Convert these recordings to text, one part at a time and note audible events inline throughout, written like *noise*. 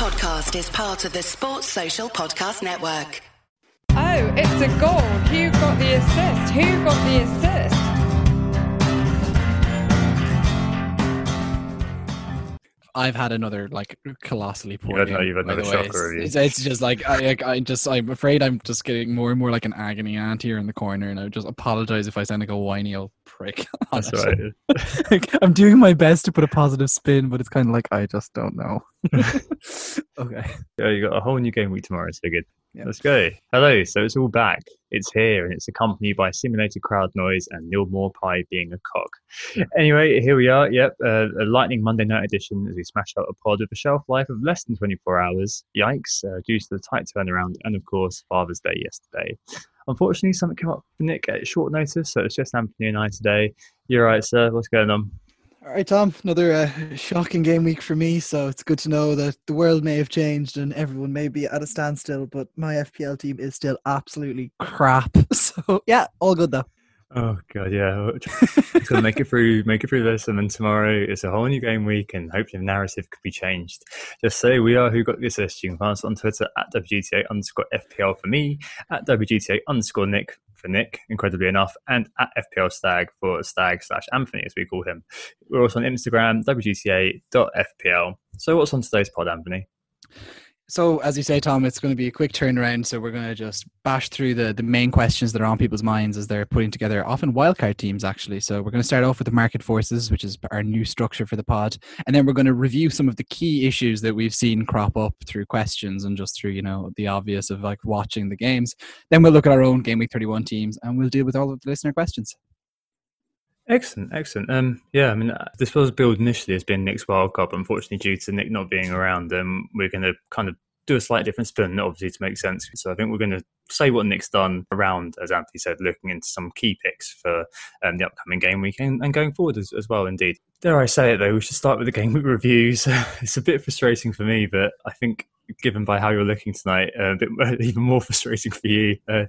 podcast is part of the Sports Social Podcast Network. Oh, it's a goal. Who got the assist? Who got the assist? I've had another like colossally poor. Game, you've had another way. shocker? It's, it's, just like I, I, I just I'm afraid I'm just getting more and more like an agony aunt here in the corner, and I just apologize if I sound like a whiny old prick. *laughs* That's right. *laughs* *laughs* Like, I'm doing my best to put a positive spin, but it's kind of like I just don't know. okay. Yeah, you got a whole new game week tomorrow, so good. Let's go. Hello, so it's all back. It's here, and it's accompanied by simulated crowd noise and Neal Maupay being a cock. Anyway, here we are. Yep, uh, a lightning Monday night edition as we smash out a pod with a shelf life of less than 24 hours. Yikes, uh, due to the tight turnaround, and of course, Father's Day yesterday. Unfortunately, something came up for Nick at short notice, so it's just Anthony and I today. You're right, sir. What's going on? All right, Tom. Another uh, shocking game week for me. So it's good to know that the world may have changed and everyone may be at a standstill, but my FPL team is still absolutely crap. *laughs* So yeah, all good though. Oh god, yeah. *laughs* so make it through, make it through this, and then tomorrow it's a whole new game week, and hopefully the narrative could be changed. Just say we are who got the assist. You can find us on Twitter at WGTA underscore FPL for me, at WGTA underscore Nick for Nick, incredibly enough, and at FPL Stag for Stag slash Anthony, as we call him. We're also on Instagram, WGTA.FPL. So what's on today's pod, Anthony? So as you say, Tom, it's going to be a quick turnaround. So we're going to just bash through the the main questions that are on people's minds as they're putting together often wildcard teams. Actually, so we're going to start off with the market forces, which is our new structure for the pod, and then we're going to review some of the key issues that we've seen crop up through questions and just through you know the obvious of like watching the games. Then we'll look at our own game week thirty one teams, and we'll deal with all of the listener questions. Excellent, excellent. Um, yeah, I mean, uh, this was billed initially as being Nick's Wild Cup. Unfortunately, due to Nick not being around, um, we're going to kind of do a slight different spin, obviously, to make sense. So I think we're going to say what Nick's done around, as Anthony said, looking into some key picks for um, the upcoming game week and, and going forward as, as well, indeed. Dare I say it, though, we should start with the *laughs* game week reviews. *laughs* it's a bit frustrating for me, but I think given by how you're looking tonight, uh, a bit *laughs* even more frustrating for you. Uh,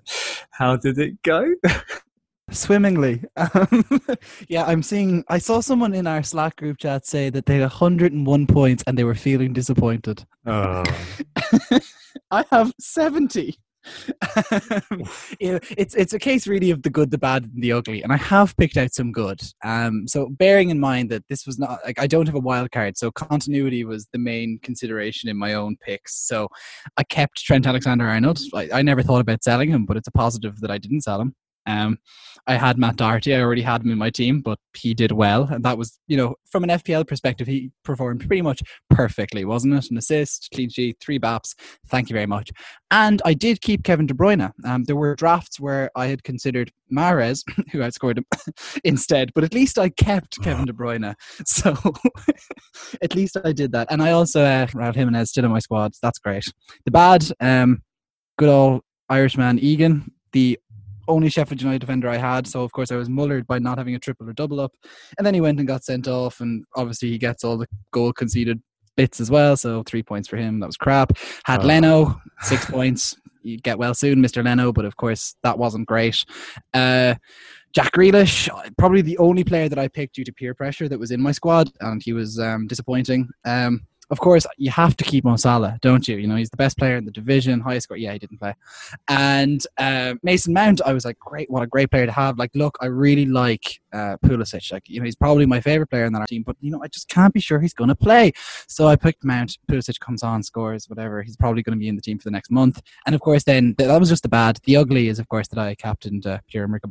how did it go? Swimmingly. Um, *laughs* yeah, I'm seeing. I saw someone in our Slack group chat say that they had 101 points and they were feeling disappointed. Oh, *laughs* I have 70. Um, you know, it's it's a case really of the good, the bad, and the ugly, and I have picked out some good. Um, so bearing in mind that this was not like I don't have a wild card, so continuity was the main consideration in my own picks. So I kept Trent Alexander-Arnold. I, I never thought about selling him, but it's a positive that I didn't sell him. Um, I had Matt Doherty. I already had him in my team, but he did well, and that was, you know, from an FPL perspective, he performed pretty much perfectly, wasn't it? An assist, clean sheet, three baps. Thank you very much. And I did keep Kevin De Bruyne. Um, there were drafts where I had considered Mahrez, *laughs* who outscored him *laughs* instead, but at least I kept Kevin De Bruyne. *laughs* So at least I did that. And I also uh, Raul Jimenez still in my squad. That's great. The bad, um, good old Irishman Egan, the only Sheffield United defender I had. So of course I was mullered by not having a triple or double up. And then he went and got sent off, and obviously he gets all the goal conceded bits as well. So three points for him. That was crap. Had Oh. Leno six *laughs* points. You get well soon, Mr. Leno, but of course that wasn't great. Uh, Jack Grealish, probably the only player that I picked due to peer pressure that was in my squad, and he was um, disappointing. Um, of course, you have to keep Mo Salah, don't you? You know, he's the best player in the division, highest score. Yeah, he didn't play. And uh, Mason Mount, I was like, great, what a great player to have. Like, look, I really like uh, Pulisic. Like, you know, he's probably my favorite player in that team, but you know, I just can't be sure he's going to play. So I picked Mount. Pulisic comes on, scores, whatever. He's probably going to be in the team for the next month. And of course, then that was just the bad. The ugly is, of course, that I captained uh, Pierre-Emerick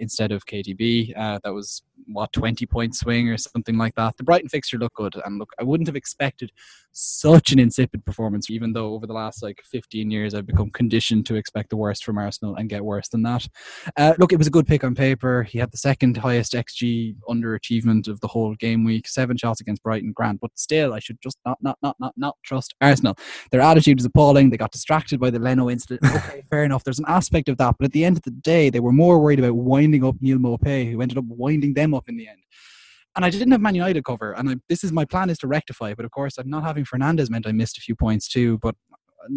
instead of KDB. Uh, that was what 20 point swing or something like that. The Brighton fixture looked good, and look, I wouldn't have expected such an insipid performance, even though over the last like 15 years I've become conditioned to expect the worst from Arsenal and get worse than that. Uh, look, it was a good pick on paper. He had the second highest XG underachievement of the whole game week, seven shots against Brighton, Grant, but still, I should just not, not, not, not, not trust Arsenal. Their attitude is appalling. They got distracted by the Leno incident. *laughs* Okay, fair enough. There's an aspect of that, but at the end of the day, they were more worried about winding up Neal Maupay, who ended up winding them up in the end. And I didn't have Man United cover, and I, this is my plan is to rectify. But of course, I'm not having Fernandes meant I missed a few points too. But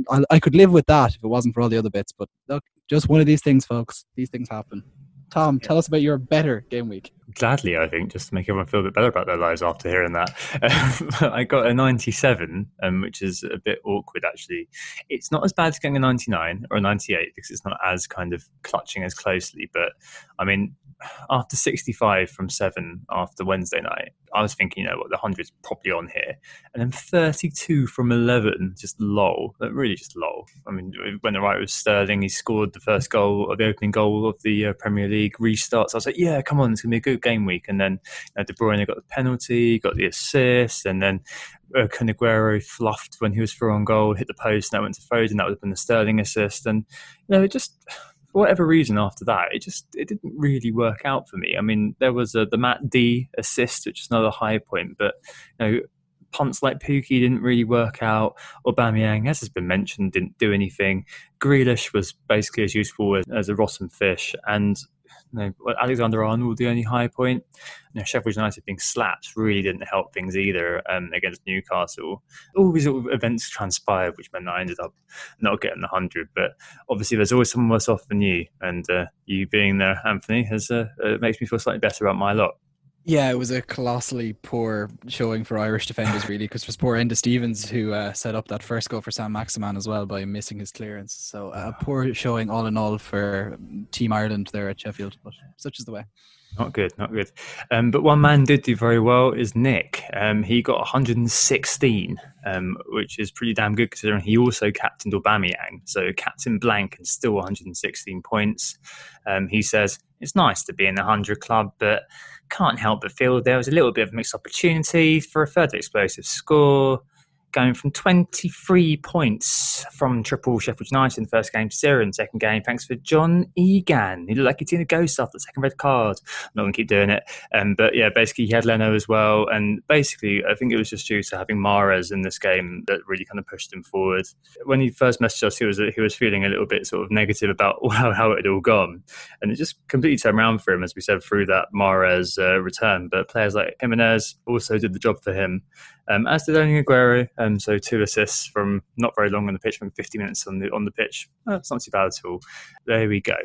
I, I could live with that if it wasn't for all the other bits. But look, just one of these things, folks. These things happen. Tom, tell us about your better game week. Gladly, I think, just to make everyone feel a bit better about their lives after hearing that. *laughs* I got a 97, um, which is a bit awkward, actually. It's not as bad as getting a 99 or a 98 because it's not as kind of clutching as closely. But I mean, after 65 from seven after Wednesday night, I was thinking, you know what, the 100's probably on here. And then 32 from 11, just lol. Really just lol. I mean, when the right was Sterling, he scored the first goal, or the opening goal of the uh, Premier League restarts. I was like, yeah, come on, it's going to be a good game week. And then you know, De Bruyne got the penalty, got the assist, and then uh, Kun Aguero fluffed when he was through on goal, hit the post, and that went to Foden. That would have been the Sterling assist. And, you know, it just for whatever reason after that it just it didn't really work out for me i mean there was a, the matt d assist which is another high point but you know punts like Pukki didn't really work out. Aubameyang, as has been mentioned, didn't do anything. Grealish was basically as useful as, as a rotten fish, and you know, Alexander Arnold, the only high point. You know, Sheffield United being slapped really didn't help things either um, against Newcastle. All these events transpired, which meant I ended up not getting the 100. But obviously, there's always someone worse off than you. And uh, you being there, Anthony, has uh, uh, makes me feel slightly better about my lot. Yeah, it was a colossally poor showing for Irish defenders, really, because it was poor Enda Stevens who uh, set up that first goal for Saint-Maximin as well by missing his clearance. So uh, a poor showing all in all for Team Ireland there at Sheffield, but such is the way. Not good, not good. Um, but one man did do very well is Nick. Um, he got 116, um, which is pretty damn good considering he also captained Aubameyang. So captain blank and still 116 points. Um, he says it's nice to be in the 100 club, but can't help but feel there was a little bit of missed opportunity for a further explosive score going from 23 points from triple Sheffield United in the first game to zero in the second game. Thanks for John Egan. He looked like he's in a ghost after the second red card. I'm not going to keep doing it. Um, but yeah, basically he had Leno as well. And basically, I think it was just due to having Mahrez in this game that really kind of pushed him forward. When he first messaged us, he was he was feeling a little bit sort of negative about *laughs* how, how it had all gone. And it just completely turned around for him, as we said, through that Mahrez uh, return. But players like Jimenez also did the job for him um, as did only Aguero. Um, so two assists from not very long on the pitch, from 50 minutes on the on the pitch. It's not too bad at all. There we go.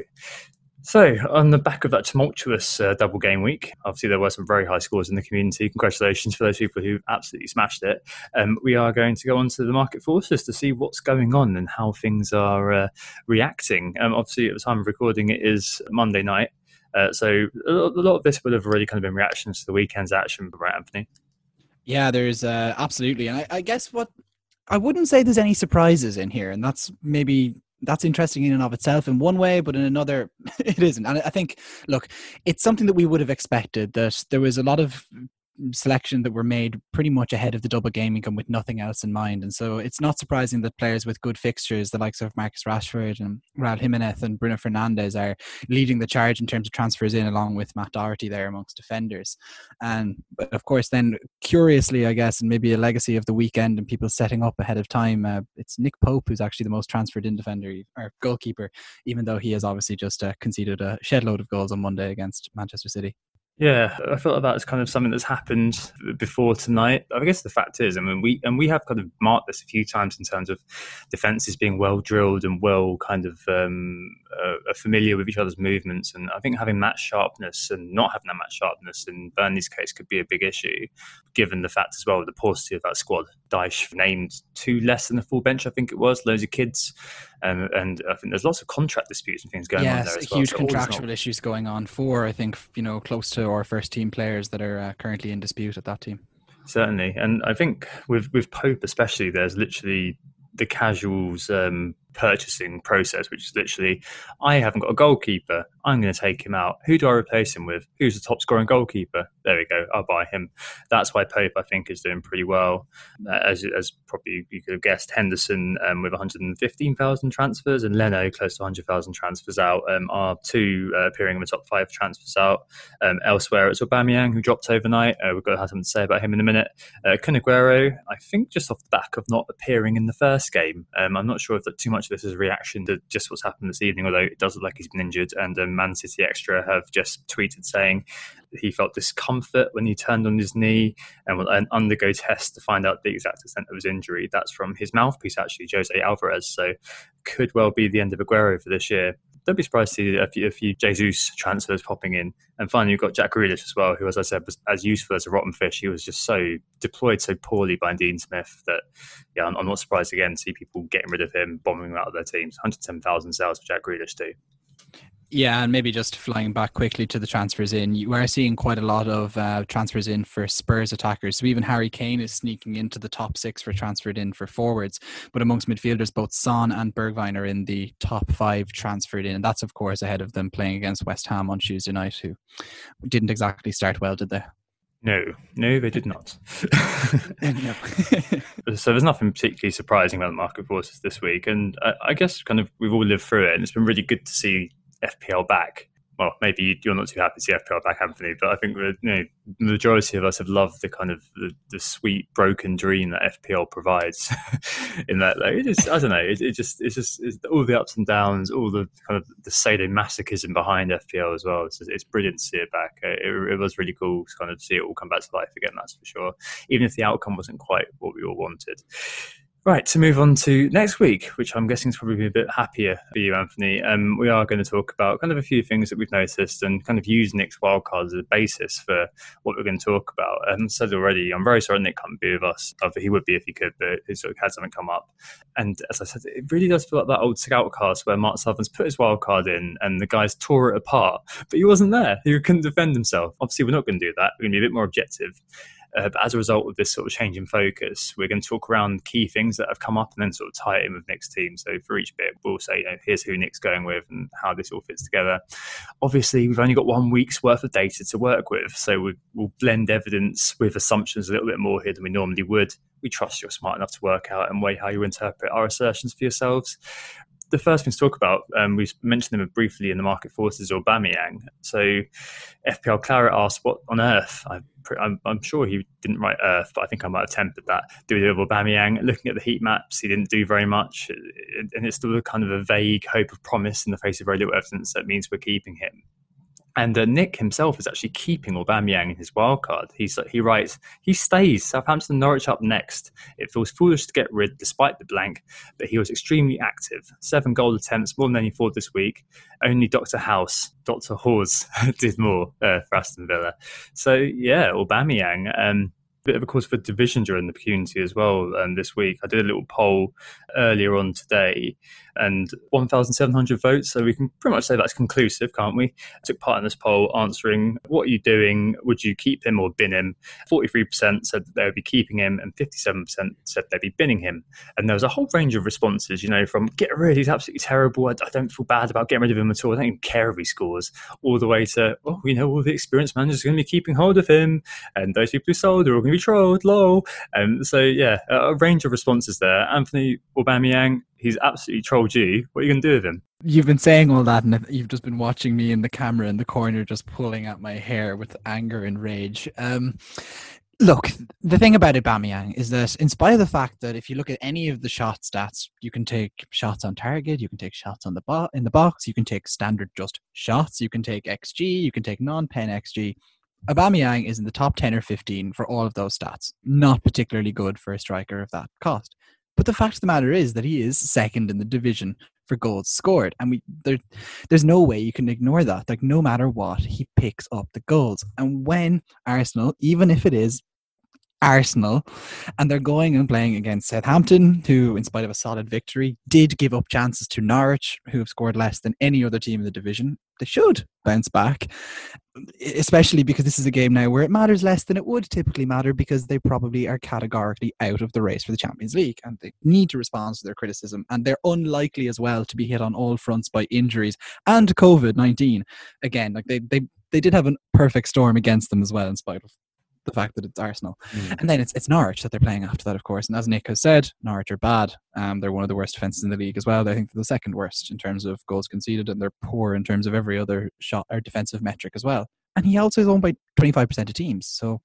So, on the back of that tumultuous uh, double game week, obviously there were some very high scores in the community. Congratulations for those people who absolutely smashed it. Um, we are going to go on to the market forces to see what's going on and how things are uh, reacting. Um, obviously, at the time of recording, it is Monday night. Uh, so, a lot of this would have already kind of been reactions to the weekend's action, right, Anthony? Yeah, there's uh, absolutely, and I, I guess what I wouldn't say there's any surprises in here, and that's maybe that's interesting in and of itself in one way, but in another, *laughs* it isn't. And I think, look, it's something that we would have expected that there was a lot of selection that were made pretty much ahead of the double game income with nothing else in mind. And so it's not surprising that players with good fixtures, the likes of Marcus Rashford and Raul Jimenez and Bruno Fernandes, are leading the charge in terms of transfers in, along with Matt Doherty there amongst defenders. And but of course, then curiously, I guess, and maybe a legacy of the weekend and people setting up ahead of time, uh, it's Nick Pope who's actually the most transferred in defender or goalkeeper, even though he has obviously just uh, conceded a shed load of goals on Monday against Manchester City. Yeah, I felt like that's kind of something that's happened before tonight. I guess the fact is, I mean, we and we have kind of marked this a few times in terms of defenses being well drilled and well kind of um, uh, familiar with each other's movements. And I think having match sharpness and not having that match sharpness in Burnley's case could be a big issue, given the fact as well the paucity of that squad. Dyche named two less than a full bench, I think it was, loads of kids. Um, and I think there's lots of contract disputes and things going yes, on there as well. huge so contractual issues going on for, I think, you know, close to our first team players that are uh, currently in dispute at that team. Certainly, and I think with with Pope especially, there's literally the casuals um, purchasing process, which is literally, I haven't got a goalkeeper. I'm going to take him out. Who do I replace him with? Who's the top scoring goalkeeper? There we go. I'll buy him. That's why Pope, I think, is doing pretty well. Uh, as, as probably you could have guessed, Henderson um, with 115,000 transfers and Leno close to 100,000 transfers out um, are two uh, appearing in the top five transfers out. Um, elsewhere, it's Aubameyang who dropped overnight. Uh, we've got to have something to say about him in a minute. Uh, Kun Aguero, I think, just off the back of not appearing in the first game. Um, I'm not sure if that too much of this is a reaction to just what's happened this evening, although it does look like he's been injured. And Man City Extra have just tweeted saying he felt discomfort when he turned on his knee and will undergo tests to find out the exact extent of his injury. That's from his mouthpiece, actually, Jose Alvarez. So could well be the end of Aguero for this year. don't be surprised to see a few, a few Jesus transfers popping in. And finally, you've got Jack Grealish as well, who, as I said, was as useful as a rotten fish. He was just so deployed so poorly by Dean Smith that, yeah, I'm, I'm not surprised again to see people getting rid of him, bombing him out of their teams. 110,000 sales for Jack Grealish too. Yeah, and maybe just flying back quickly to the transfers in, you are seeing quite a lot of uh, transfers in for Spurs attackers. So even Harry Kane is sneaking into the top six for transferred in for forwards. But amongst midfielders, both Son and Bergwijn are in the top five transferred in. And that's, of course, ahead of them playing against West Ham on Tuesday night, who didn't exactly start well, did they? No, no, they did not. *laughs* *laughs* so there's nothing particularly surprising about the market forces this week, and I, I guess kind of we've all lived through it, and it's been really good to see FPL back. Well, maybe you're not too happy to see FPL back, Anthony, but I think the you know, majority of us have loved the kind of the, the sweet broken dream that FPL provides. *laughs* in that, like, it just I don't know, it, it just it's just it's all the ups and downs, all the kind of the sadomasochism behind FPL as well. It's, it's brilliant to see it back. It, it, was really cool to kind of see it all come back to life again. That's for sure. Even if the outcome wasn't quite what we all wanted. Right, to move on to next week, which I'm guessing is probably a bit happier for you, Anthony. Um, we are going to talk about kind of a few things that we've noticed and kind of use Nick's wildcards as a basis for what we're going to talk about. And said already, I'm very sorry Nick can't be with us. He would be if he could, but he sort of had something come up. And as I said, it really does feel like that old Scoutcast where Mark Sutherland's put his wildcard in and the guys tore it apart, but he wasn't there. He couldn't defend himself. Obviously, we're not going to do that. We're going to be a bit more objective. Uh, but as a result of this sort of change in focus, we're going to talk around key things that have come up and then sort of tie it in with Nick's team. So for each bit, we'll say, you know, here's who Nick's going with and how this all fits together. Obviously, we've only got one week's worth of data to work with. So we, will blend evidence with assumptions a little bit more here than we normally would. We trust you're smart enough to work out and weigh how you interpret our assertions for yourselves the first thing to talk about, um, we mentioned them briefly in the market forces or Aubameyang. So FPL Claret asked, "What on earth?" I, I'm, I'm, sure he didn't write Earth, but I think I might have tempered that. Do with Aubameyang. Looking at the heat maps, he didn't do very much, and it's still kind of a vague hope of promise in the face of very little evidence that means we're keeping him. And uh, Nick himself is actually keeping Aubameyang in his wildcard. He's he writes he stays Southampton Norwich up next. It feels foolish to get rid despite the blank, but he was extremely active. Seven goal attempts, more than any forward this week. Only Doctor House, Doctor Hawes *laughs* did more uh, for Aston Villa. So yeah, Aubameyang. Um, bit of a cause for division during the community as well um, this week. I did a little poll earlier on today and 1,700 votes. So we can pretty much say that's conclusive, can't we? I took part in this poll answering what are you doing? Would you keep him or bin him? 43% said that they would be keeping him, and 57% said they'd be binning him. And there was a whole range of responses, you know, from get rid, he's absolutely terrible. I, don't feel bad about getting rid of him at all. I don't even care if he scores, all the way to, oh, you know, all the experienced managers are going to be keeping hold of him, and those people who sold are all going to be trolled, lol. And so, yeah, a range of responses there. Anthony Aubameyang, he's absolutely trolled you. What are you going to do with him? You've been saying all that, and you've just been watching me in the camera in the corner, just pulling at my hair with anger and rage. Um, look, the thing about Aubameyang is that, in spite of the fact that if you look at any of the shot stats, you can take shots on target, you can take shots on the bo- in the box, you can take standard just shots, you can take xG, you can take non-pen xG. Aubameyang is in the top 10 or 15 for all of those stats. Not particularly good for a striker of that cost. But the fact of the matter is that he is second in the division for goals scored, and we there, there's no way you can ignore that. Like no matter what, he picks up the goals. And when Arsenal, even if it is Arsenal, and they're going and playing against Southampton, who, in spite of a solid victory, did give up chances to Norwich, who have scored less than any other team in the division. They should bounce back, especially because this is a game now where it matters less than it would typically matter because they probably are categorically out of the race for the Champions League and they need to respond to their criticism. And they're unlikely as well to be hit on all fronts by injuries and COVID 19. Again, like they, they, they did have a perfect storm against them as well, in spite of the fact that it's Arsenal. Mm. And then it's it's Norwich that they're playing after that, of course. And as Nick has said, Norwich are bad. Um, they're one of the worst defenses in the league as well. I think they're the second worst in terms of goals conceded, and they're poor in terms of every other shot or defensive metric as well. And he also is owned by 25% of teams. So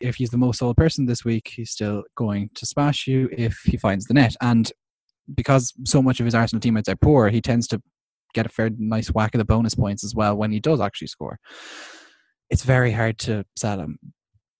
if he's the most sold person this week, he's still going to smash you if he finds the net. And because so much of his Arsenal teammates are poor, he tends to get a fair nice whack of the bonus points as well when he does actually score. It's very hard to sell him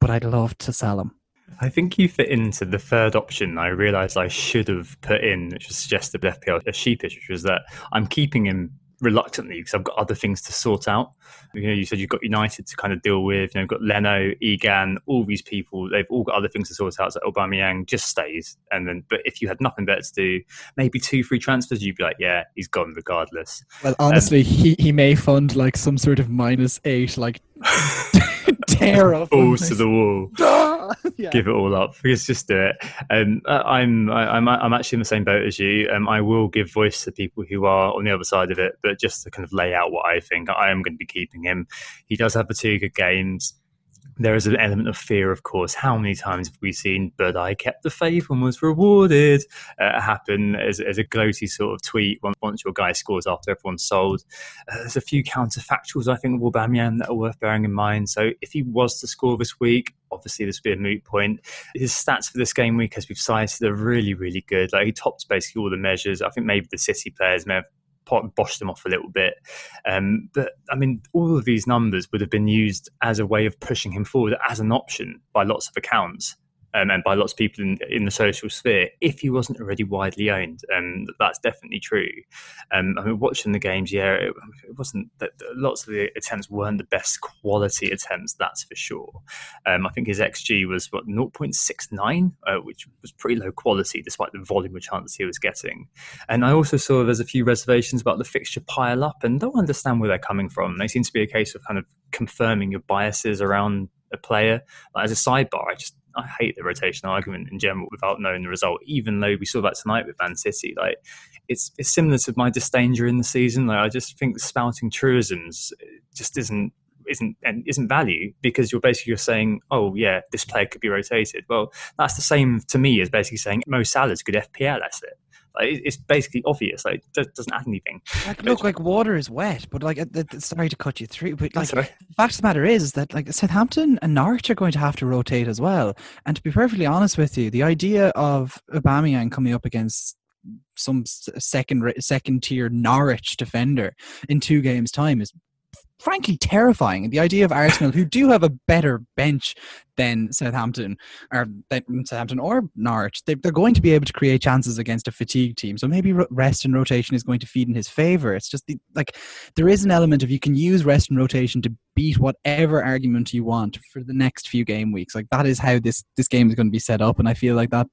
but I'd love to sell them. I think you fit into the third option I realised I should have put in, which was suggested FPL a sheepish, which was that I'm keeping him reluctantly because I've got other things to sort out. You know, you said you've got United to kind of deal with. You know, you've got Leno, Egan, all these people. They've all got other things to sort out. So Aubameyang just stays, and then. But if you had nothing better to do, maybe two free transfers, you'd be like, yeah, he's gone regardless. Well, honestly, um, he he may fund like some sort of minus eight, like *laughs* *laughs* tear up balls to the wall. *laughs* yeah. Give it all up. Let's just do it. Um, I'm I'm I'm actually in the same boat as you. Um, I will give voice to people who are on the other side of it, but just to kind of lay out what I think, I am going to be keeping him. He does have the two good games there is an element of fear, of course. How many times have we seen "But I kept the faith and was rewarded" uh, happen as, as, a gloaty sort of tweet once your guy scores after everyone's sold? Uh, there's a few counterfactuals I think with Aubameyang that are worth bearing in mind. So if he was to score this week, obviously this would be a moot point. His stats for this game week, as we've cited, are really, really good. Like he topped basically all the measures. I think maybe the City players may have boshed them off a little bit. Um, but I mean, all of these numbers would have been used as a way of pushing him forward as an option by lots of accounts um, and by lots of people in, in the social sphere if he wasn't already widely owned. And um, that's definitely true. Um, I mean, watching the games, yeah, it, it wasn't that lots of the attempts weren't the best quality attempts, that's for sure. Um, I think his XG was what 0.69, uh, which was pretty low quality despite the volume of chances he was getting. And I also saw there's a few reservations about the fixture pile up and don't understand where they're coming from. They seem to be a case of kind of confirming your biases around a player. Like as a sidebar, I just I hate the rotation argument in general without knowing the result. Even though we saw that tonight with Man City, like it's it's similar to my disdain during the season. Like I just think spouting truisms just isn't isn't and isn't value because you're basically you're saying, oh yeah, this player could be rotated. Well, that's the same to me as basically saying Mo Salah's good FPL asset. Like, it's basically obvious. Like, it doesn't add anything. Like, look, like water is wet, but like, sorry to cut you through, but like, the fact of the matter is, is that like Southampton and Norwich are going to have to rotate as well. And to be perfectly honest with you, the idea of Aubameyang coming up against some second second tier Norwich defender in two games' time is frankly terrifying. The idea of Arsenal, who do have a better bench than Southampton or Southampton or Norwich, they, are going to be able to create chances against a fatigued team. So maybe rest and rotation is going to feed in his favor. It's just the, like there is an element of you can use rest and rotation to beat whatever argument you want for the next few game weeks. Like that is how this this game is going to be set up, and I feel like that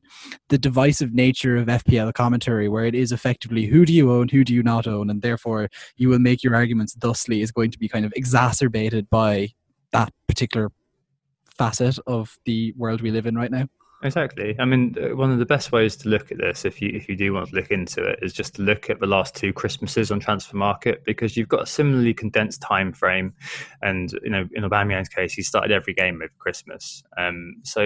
the divisive nature of FPL commentary, where it is effectively who do you own, who do you not own, and therefore you will make your arguments thusly, is going to be kind of exacerbated by that particular facet of the world we live in right now. Exactly. I mean, one of the best ways to look at this, if you if you do want to look into it, is just to look at the last two Christmases on transfer market because you've got a similarly condensed time frame, and you know, in Aubameyang's case, he started every game over Christmas. Um, so,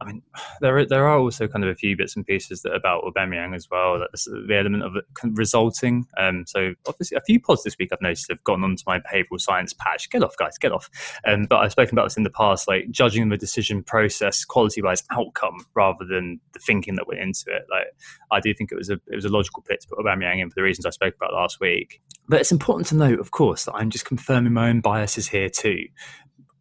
I mean, *sighs* there are, there are also kind of a few bits and pieces that about Aubameyang as well. That the element of resulting. Um, so, obviously, a few pods this week I've noticed have gone onto my behavioural science patch. Get off, guys, get off. Um, but I've spoken about this in the past, like judging the decision process quality wise outcome outcome rather than the thinking that went into it. Like I do think it was a it was a logical pick to put Aubameyang in for the reasons I spoke about last week. But it's important to note, of course, that I'm just confirming my own biases here too.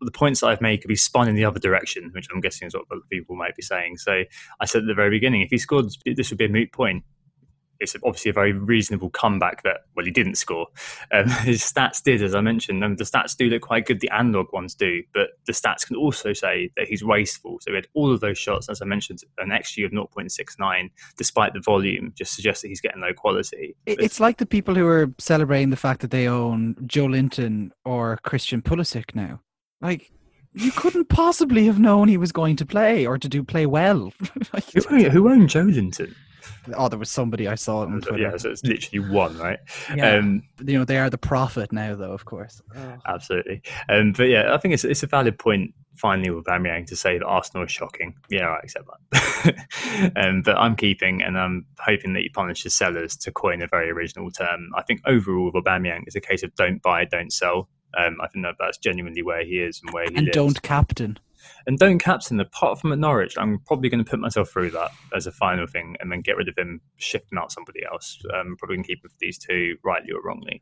The points that I've made could be spun in the other direction, which I'm guessing is what people might be saying. So I said at the very beginning, if he scored, this would be a moot point it's obviously a very reasonable comeback that well he didn't score. Um, *laughs* his stats did, as I mentioned, and the stats do look quite good. The analog ones do, but the stats can also say that he's wasteful. So he had all of those shots, as I mentioned, an XG of 0.69, despite the volume, just suggests that he's getting low quality. It's like the people who are celebrating the fact that they own Joelinton or Christian Pulisic now. Like you couldn't possibly have known he was going to play or to do play well. *laughs* who, who owned Joelinton? Oh, there was somebody I saw on Twitter. Yeah, so it's literally one, right? Yeah. Um, you know, they are the prophet now, though, of course. Oh. Absolutely. Um, but yeah, I think it's it's a valid point finally with Aubameyang to say that Arsenal is shocking. Yeah, I accept that. *laughs* um, but I'm keeping, and I'm hoping that he punishes sellers to coin a very original term. I think overall with Aubameyang, it's a case of don't buy, don't sell. Um, I think that that's genuinely where he is and where he and lives. don't captain and don't captain. Apart from at Norwich, I'm probably going to put myself through that as a final thing, and then get rid of him, shifting out somebody else. Um, probably going to keep these two, rightly or wrongly.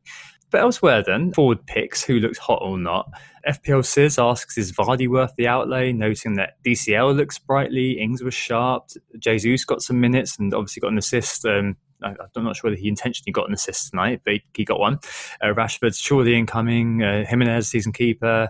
But elsewhere, then forward picks, who looks hot or not. FPL Sis asks, is Vardy worth the outlay? Noting that DCL looks brightly, Ings was sharp, Jesus got some minutes, and obviously got an assist. Um, I, am not sure whether he intentionally got an assist tonight, but he, he got one. Uh, Rashford, surely incoming. Uh, Jimenez, season keeper.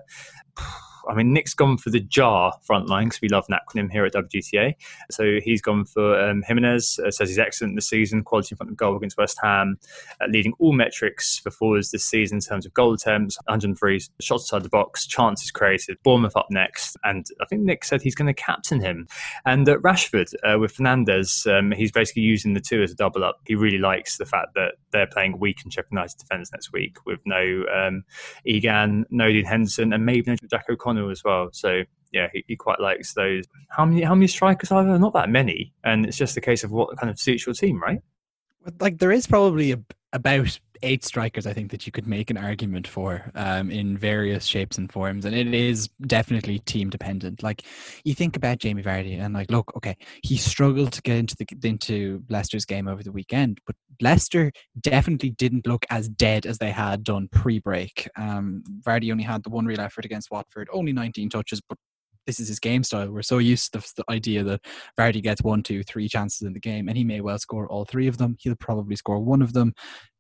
I mean, Nick's gone for the JAR front line because we love an acronym here at WGTA. So he's gone for um, Jimenez, uh, says he's excellent this season, quality in front of goal against West Ham, uh, leading all metrics for forwards this season in terms of goal attempts, 103 shots inside the box, chances created, Bournemouth up next. And I think Nick said he's going to captain him. And uh, Rashford with Fernandes, um, he's basically using the two as a double up. He really likes the fact that they're playing weak and Sheffield United defence next week with no um, Egan, no Dean Henderson, and maybe no Jack O'Connell as well. So yeah, he, he, quite likes those. How many how many strikers are there? Not that many, and it's just a case of what kind of suits your team, right? Like there is probably a, about eight strikers I think that you could make an argument for um, in various shapes and forms, and it is definitely team dependent. Like you think about Jamie Vardy, and like, look, okay, he struggled to get into the into Leicester's game over the weekend, but Leicester definitely didn't look as dead as they had done pre-break. Um, Vardy only had the one real effort against Watford, only 19 touches, but this is his game style. We're so used to the idea that Vardy gets one, two, three chances in the game, and he may well score all three of them. He'll probably score one of them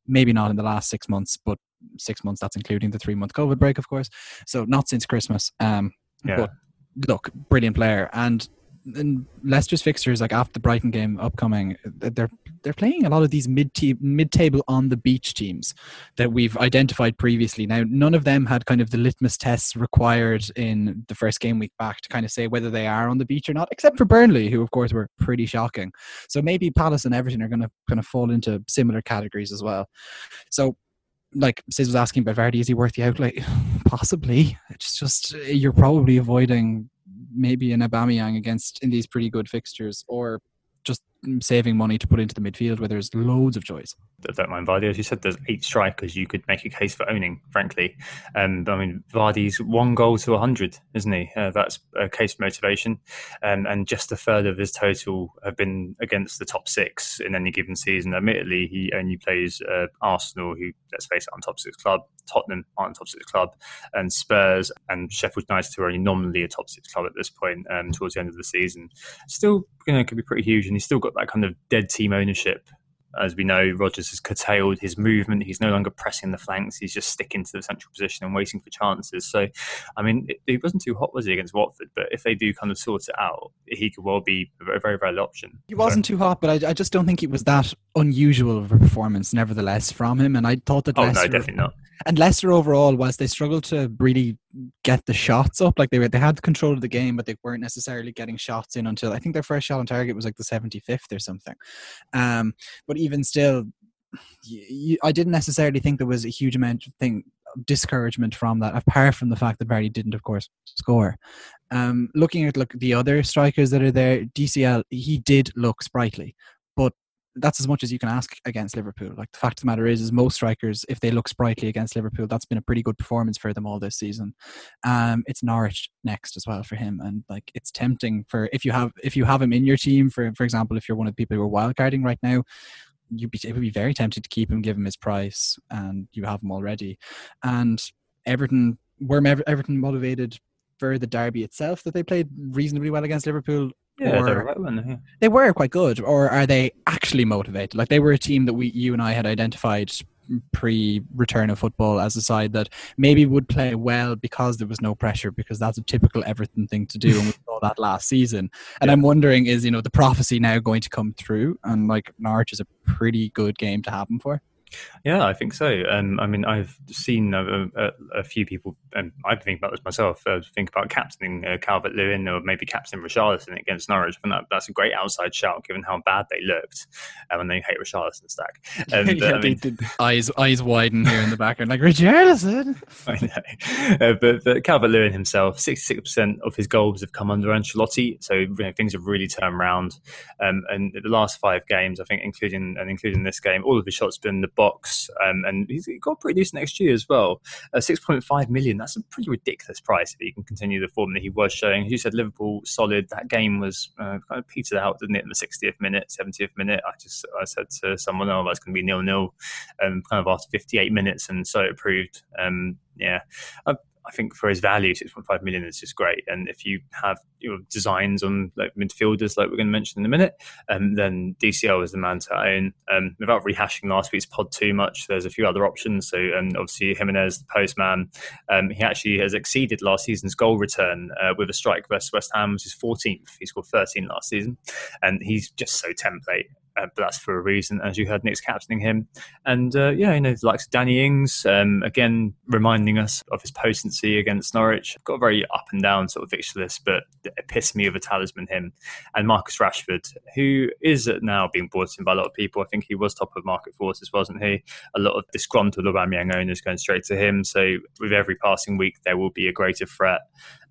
maybe not in the last six months, but six months that's including the three month COVID break, of course. So not since Christmas. Um, yeah. But look, brilliant player, and and Leicester's fixtures like after the Brighton game upcoming, they're they're playing a lot of these mid mid table on the beach teams that we've identified previously. Now, none of them had kind of the litmus tests required in the first game week back to kind of say whether they are on the beach or not, except for Burnley, who of course were pretty shocking. So maybe Palace and Everton are going to kind of fall into similar categories as well. So like Sis was asking about Vardy, is he worth the outlay? *laughs* Possibly. It's just you're probably avoiding maybe an Aubameyang against in these pretty good fixtures, or saving money to put into the midfield where there's loads of choice. I don't mind Vardy. As you said, there's eight strikers you could make a case for owning, frankly. Um, I mean, Vardy's one goal to 100, isn't he? Uh, that's a case for motivation. Um, and just a third of his total have been against the top six in any given season. Admittedly, he only plays uh, Arsenal, who, let's face it, aren't top six club. Tottenham aren't top six club. And Spurs and Sheffield United, who are only nominally a top six club at this point um, towards the end of the season. Still, you know, could be pretty huge. And he's still got that kind of dead team ownership as we know, Rodgers has curtailed his movement. He's no longer pressing the flanks. He's just sticking to the central position and waiting for chances. So, I mean, it, he wasn't too hot, was he, against Watford? But if they do kind of sort it out, he could well be a very, valid option. He wasn't so. too hot, but I, I, just don't think it was that unusual of a performance, nevertheless, from him. And I thought that. Oh, Leicester, no, definitely not. And Leicester overall, whilst they struggled to really get the shots up, like they were, they had control of the game, but they weren't necessarily getting shots in until I think their first shot on target was like the 75th or something. Um, but even still, you, I didn't necessarily think there was a huge amount of thing discouragement from that, apart from the fact that Vardy didn't, of course, score. Um, looking at look the other strikers that are there, DCL he did look sprightly, that's as much as you can ask against Liverpool. Like the fact of the matter is, is most strikers, if they look sprightly against Liverpool, that's been a pretty good performance for them all this season. Um, it's Norwich next as well for him, and like it's tempting for if you have if you have him in your team, for for example, if you're one of the people who are wildcarding right now, you'd be it would be very tempted to keep him, give him his price, and you have him already. And Everton were Everton motivated for the derby itself that they played reasonably well against Liverpool yeah, or, right one, yeah. they were quite good, or are they actually motivated? Like they were a team that we, you and I, had identified pre-return of football as a side that maybe would play well because there was no pressure, because that's a typical Everton thing to do, and we saw that last season. And yeah. I'm wondering, is you know the prophecy now going to come through? And like Norwich is a pretty good game to have them for. Yeah, I think so. Um, I mean, I've seen a, a, a few people, and I've been thinking about this myself. Uh, think about captaining uh, Calvert Lewin or maybe captaining Richarlison against Norwich. I think that, that's a great outside shout, given how bad they looked um, and they hate Richarlison stack. And, *laughs* yeah, I mean, eyes eyes widen here in the background, like Richarlison. *laughs* I know, uh, but, but Calvert Lewin himself, sixty six percent of his goals have come under Ancelotti, so you know, things have really turned around. Um, and the last five games, I think, including and including this game, all of his shots been the box, um, and he's got pretty decent next year as well. Uh, Six point five million. That's a pretty ridiculous price if he can continue the form that he was showing. As you said, Liverpool solid. That game was uh, kind of petered out, didn't it? In the sixtieth minute, seventieth minute. I just I said to someone, "Oh, that's going to be nil nil," um, kind of after fifty eight minutes, and so it proved. Um, yeah. I, I think for his value, 6.5 million is just great. And if you have your designs on like midfielders, like we're going to mention in a minute, um, then DCL is the man to own. Um, without rehashing last week's pod too much, there's a few other options. So um, obviously Jimenez, the postman, um, he actually has exceeded last season's goal return uh, with a strike versus West Ham, which is 14th. He scored 13 last season, and he's just so template uh, but that's for a reason, as you heard Nick's captaining him. And uh, yeah, you know, likes Danny Ings, um, again, reminding us of his potency against Norwich. Got a very up and down sort of fixture list, but the epitome of a talisman, him. And Marcus Rashford, who is now being brought in by a lot of people. I think he was top of market forces, wasn't he? A lot of disgruntled Aubameyang owners going straight to him. So with every passing week, there will be a greater threat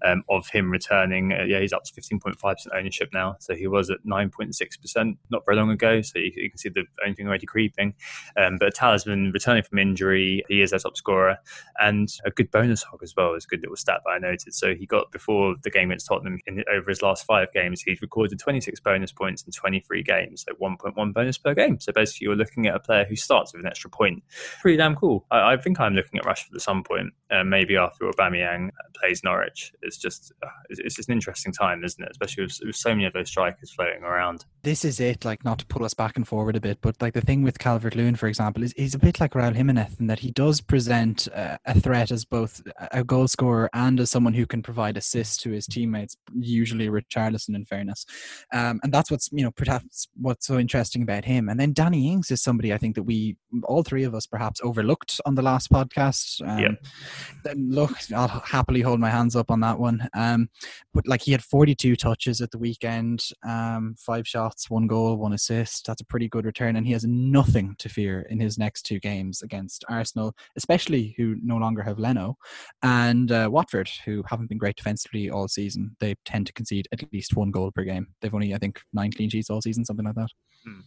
um, of him returning. Uh, yeah, he's up to 15.5% ownership now. So he was at 9.6% not very long ago. So you, you can see the only thing already creeping. Um, but Talisman returning from injury, he is their top scorer. And a good bonus hog as well is a good little stat that I noted. So he got before the game against Tottenham in, over his last five games, he's recorded 26 bonus points in 23 games, so 1.1 bonus per game. So basically, you're looking at a player who starts with an extra point. Pretty damn cool. I, I think I'm looking at Rashford at some point, uh, maybe after Aubameyang plays Norwich it's just uh, it's just an interesting time, isn't it? Especially with, with, so many of those strikers floating around. This is it. Like not to pull us back and forward a bit, but like the thing with Calvert Lewin, for example, is he's a bit like Raul Jimenez in that he does present uh, a threat as both a goal scorer and as someone who can provide assists to his teammates. Usually Richarlison, in fairness, um, and that's what's you know perhaps what's so interesting about him. And then Danny Ings is somebody I think that we all three of us perhaps overlooked on the last podcast. Um, yeah. Look, I'll happily hold my hands up on that one. Um, but like he had 42 touches at the weekend, um, five shots, one goal, one assist. That's a pretty good return, and he has nothing to fear in his next two games against Arsenal, especially who no longer have Leno, and uh, Watford, who haven't been great defensively all season. They tend to concede at least one goal per game. They've only, I think, nine clean sheets all season, something like that. Hmm.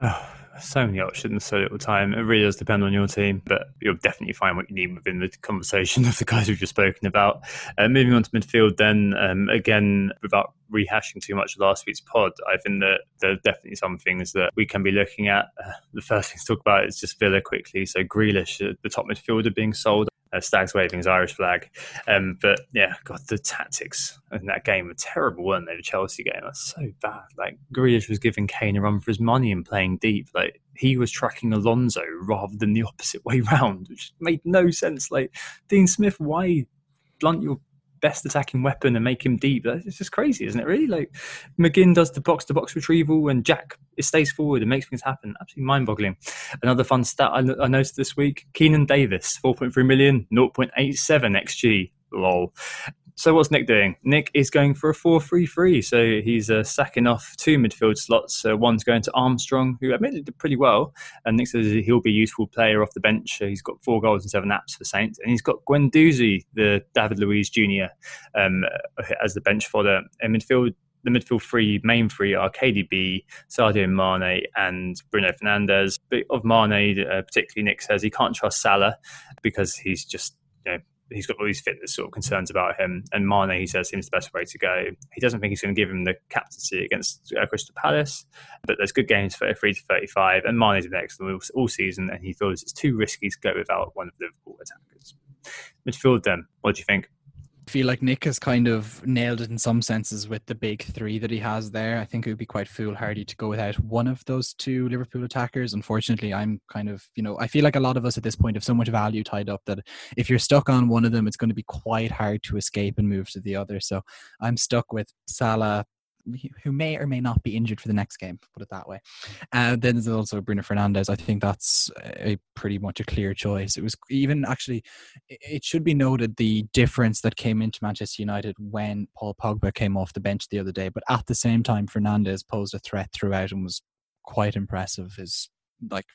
Oh, so many options, so little time. It really does depend on your team, but you'll definitely find what you need within the conversation *laughs* of the guys we've just spoken about. Uh, moving on to midfield, then um, again, without rehashing too much of last week's pod, I think that there are definitely some things that we can be looking at. Uh, the first thing to talk about is just Villa quickly. So Grealish, uh, the top midfielder, being sold uh, Stags waving his Irish flag. Um, but yeah, God, the tactics in that game were terrible, weren't they? The Chelsea game, that's so bad. Like Grealish was giving Kane a run for his money and playing deep. Like he was tracking Alonso rather than the *laughs* opposite way round, which made no sense. Like Dean Smith, why blunt your best attacking weapon and make him deep. It's just crazy, isn't it? Really, like McGinn does the box to box retrieval and Jack stays forward and makes things happen. Absolutely mind boggling. Another fun stat I, I noticed this week: Keinan Davis, 4.3 million, 0.87 xG. Lol. So what's Nick doing? Nick is going for a 4-3-3. So he's uh, sacking off two midfield slots. Uh, one's going to Armstrong, who admittedly did pretty well. And Nick says he'll be a useful player off the bench. He's got four goals and seven apps for Saints. And he's got Guendouzi, the David Luiz Jr., um, as the bench fodder. In midfield, the midfield three, main three are KDB, Sadio Mane, and Bruno Fernandes. But of Mane, uh, particularly, Nick says he can't trust Salah because he's just you know, he's got all these fitness sort of concerns about him. And Mane, he says, seems the best way to go. He doesn't think he's going to give him the captaincy against uh, Crystal Palace, but there's good games for 33 to 35. And Mane's been excellent all, all season, and he feels it's too risky to go without one of the Liverpool attackers. Midfield, then, what do you think? Feel like Nick has kind of nailed it in some senses with the big three that he has there. I think it would be quite foolhardy to go without one of those two Liverpool attackers. Unfortunately, I'm kind of, you know, I feel like a lot of us at this point have so much value tied up that if you're stuck on one of them, it's going to be quite hard to escape and move to the other. So I'm stuck with Salah, who may or may not be injured for the next game, put it that way. Uh, then there's also Bruno Fernandes. I think that's a pretty much a clear choice. It was even actually, it should be noted the difference that came into Manchester United when Paul Pogba came off the bench the other day. But at the same time, Fernandes posed a threat throughout and was quite impressive. His like,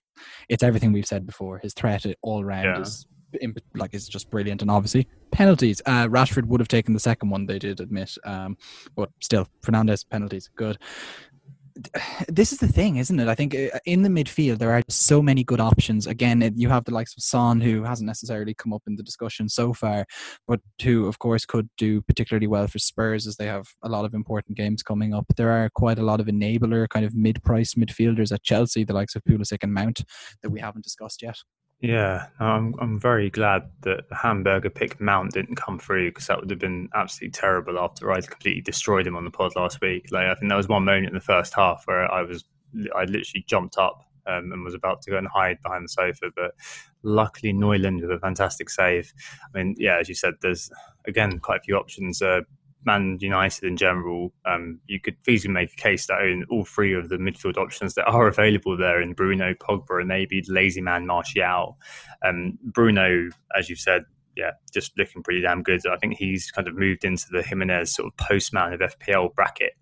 it's everything we've said before. His threat all round yeah. is like is just brilliant. And obviously penalties. Uh, Rashford would have taken the second one. They did admit, um, but still Fernandes penalties good. This is the thing, isn't it? I think uh, in the midfield there are so many good options. Again, you have the likes of Son, who hasn't necessarily come up in the discussion so far, but who, of course, could do particularly well for Spurs as they have a lot of important games coming up. There are quite a lot of enabler kind of mid-price midfielders at Chelsea, the likes of Pulisic and Mount, that we haven't discussed yet. Yeah, I'm I'm very glad that the hamburger pick Mount didn't come through because that would have been absolutely terrible after I completely destroyed him on the pod last week. Like I think there was one moment in the first half where I was I literally jumped up um, and was about to go and hide behind the sofa, but luckily Nyland with a fantastic save. I mean, yeah, as you said, there's again quite a few options. Uh, Man United in general, um, you could feasibly make a case that in all three of the midfield options that are available there in Bruno, Pogba, and maybe lazy man Martial. Um, Bruno, as you said, yeah, just looking pretty damn good. I think he's kind of moved into the Jimenez sort of postman of FPL bracket.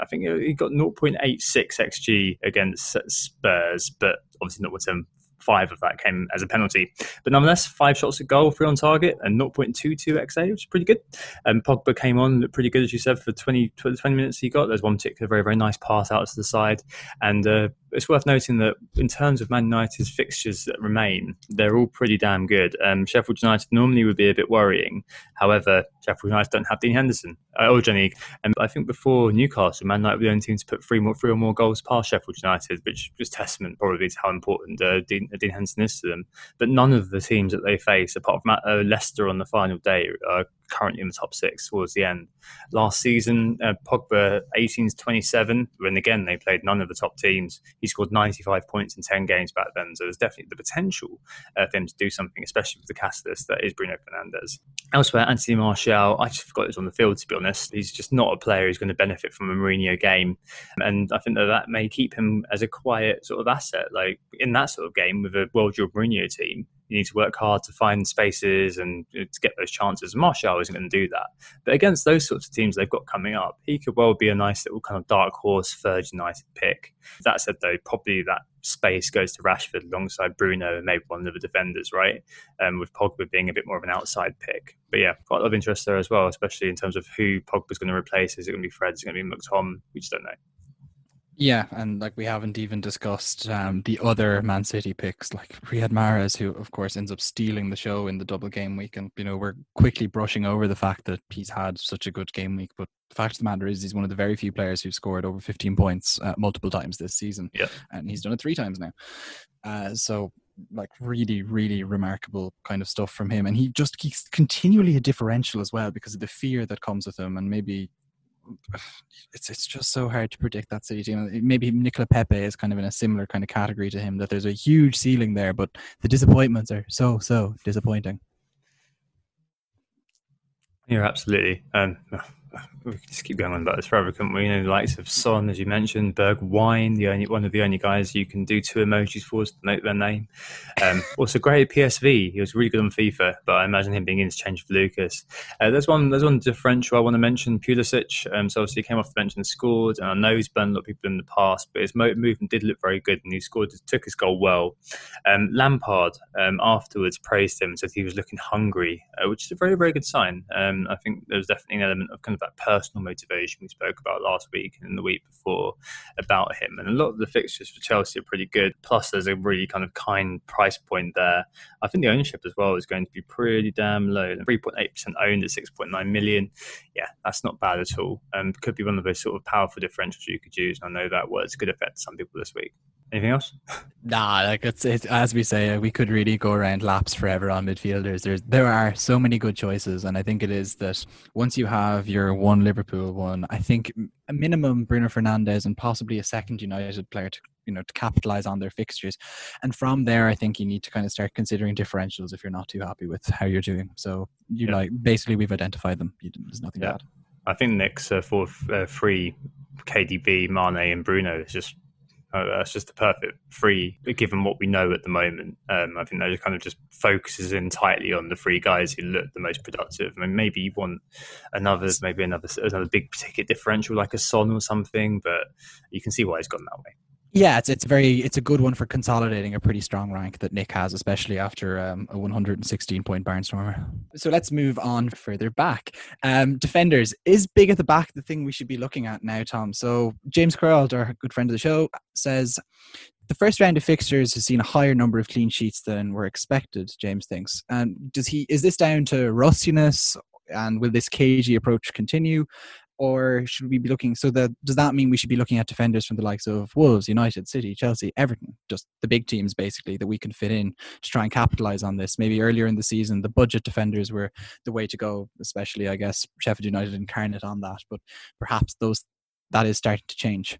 I think he got 0.86 xG against Spurs, but obviously not with him five of that came as a penalty. But nonetheless, five shots at goal, three on target, and 0.22 XA, which is pretty good. And Pogba came on, looked pretty good, as you said, for 20, 20 minutes he got. There's one particular very, very nice pass out to the side. And uh, it's worth noting that in terms of Man United's fixtures that remain, they're all pretty damn good. Um, Sheffield United normally would be a bit worrying. However, Sheffield United don't have Dean Henderson uh, or Johnny. And I think before Newcastle, Man United were the only team to put three more, three or more goals past Sheffield United, which is testament probably to how important uh, Dean, Dean, Henderson is to them. But none of the teams that they face, apart from uh, Leicester on the final day, are currently in the top six towards the end. Last season, uh, Pogba 18 to 27, when again they played none of the top teams. He scored 95 points in 10 games back then. So there's definitely the potential uh, for him to do something, especially with the catalyst that is Bruno Fernandes. Elsewhere, Anthony Martial, I just forgot he's on the field to be honest. He's just not a player who's going to benefit from a Mourinho game. And I think that that may keep him as a quiet sort of asset. Like in that sort of game with a world Mourinho team, you need to work hard to find spaces and to get those chances. Martial isn't going to do that. But against those sorts of teams they've got coming up, he could well be a nice little kind of dark horse third United pick. That said, though, probably that space goes to Rashford alongside Bruno and maybe one of the defenders, right? Um, with Pogba being a bit more of an outside pick. But yeah, quite a lot of interest there as well, especially in terms of who Pogba's going to replace. Is it going to be Fred? Is it going to be McTom? We just don't know. Yeah, and like we haven't even discussed um, the other Man City picks, like Riyad Mahrez, who of course ends up stealing the show in the double game week. And you know we're quickly brushing over the fact that he's had such a good game week, but the fact of the matter is he's one of the very few players who've scored over 15 points uh, multiple times this season. Yeah, and he's done it three times now. Uh, so like really, really remarkable kind of stuff from him, and he just keeps continually a differential as well because of the fear that comes with him, and maybe it's it's just so hard to predict that City team. Maybe Nicola Pepe is kind of in a similar kind of category to him that there's a huge ceiling there, but the disappointments are so so disappointing. Yeah, absolutely. Um, we could just keep going on about this forever, couldn't we? You know, the likes of Son, as you mentioned, Bergwijn, the only one of the only guys you can do two emojis for to note their name. Um, *laughs* also great at PSV. He was really good on FIFA, but I imagine him being interchanged for Lucas. Uh, there's one there's one differential I want to mention, Pulisic. Um, so obviously he came off the bench and scored, and I know he's burned a lot of people in the past, but his movement did look very good, and he scored, took his goal well. Um, Lampard um, afterwards praised him, said he was looking hungry, uh, which is a very very good sign. Um, I think there was definitely an element of kind of that personal motivation we spoke about last week and the week before about him. And a lot of the fixtures for Chelsea are pretty good. Plus, there's a really kind of kind price point there. I think the ownership as well is going to be pretty damn low. 3.8% owned at 6.9 million. Yeah, that's not bad at all. Um, could be one of those sort of powerful differentials you could use. And I know that words could affect some people this week. Anything else? Nah, like it's, it's as we say, we could really go around laps forever on midfielders. There's there are so many good choices, and I think it is that once you have your one Liverpool one, I think a minimum Bruno Fernandes and possibly a second United player to you know to capitalize on their fixtures, and from there, I think you need to kind of start considering differentials if you're not too happy with how you're doing. So you yeah. like basically we've identified them. You, there's nothing yeah. bad. I think Nick's uh, for uh, free KDB, Mane, and Bruno is just uh, that's just the perfect free, given what we know at the moment. Um, I think that just kind of just focuses in tightly on the three guys who look the most productive. I mean, maybe you want another, maybe another another big ticket differential like a Son or something, but you can see why he's gone that way. Yeah, it's it's very it's a good one for consolidating a pretty strong rank that Nick has, especially after um, a 116 point Barnstormer. So let's move on further back. Um, defenders is big at the back the thing we should be looking at now, Tom. So James Curl, our good friend of the show, says the first round of fixtures has seen a higher number of clean sheets than were expected. James thinks, and does he is this down to rustiness? And will this cagey approach continue? Or should we be looking? So that does that mean we should be looking at defenders from the likes of Wolves, United, City, Chelsea, Everton, just the big teams basically that we can fit in to try and capitalize on this? Maybe earlier in the season, the budget defenders were the way to go, especially I guess Sheffield United incarnate on that, but perhaps those that is starting to change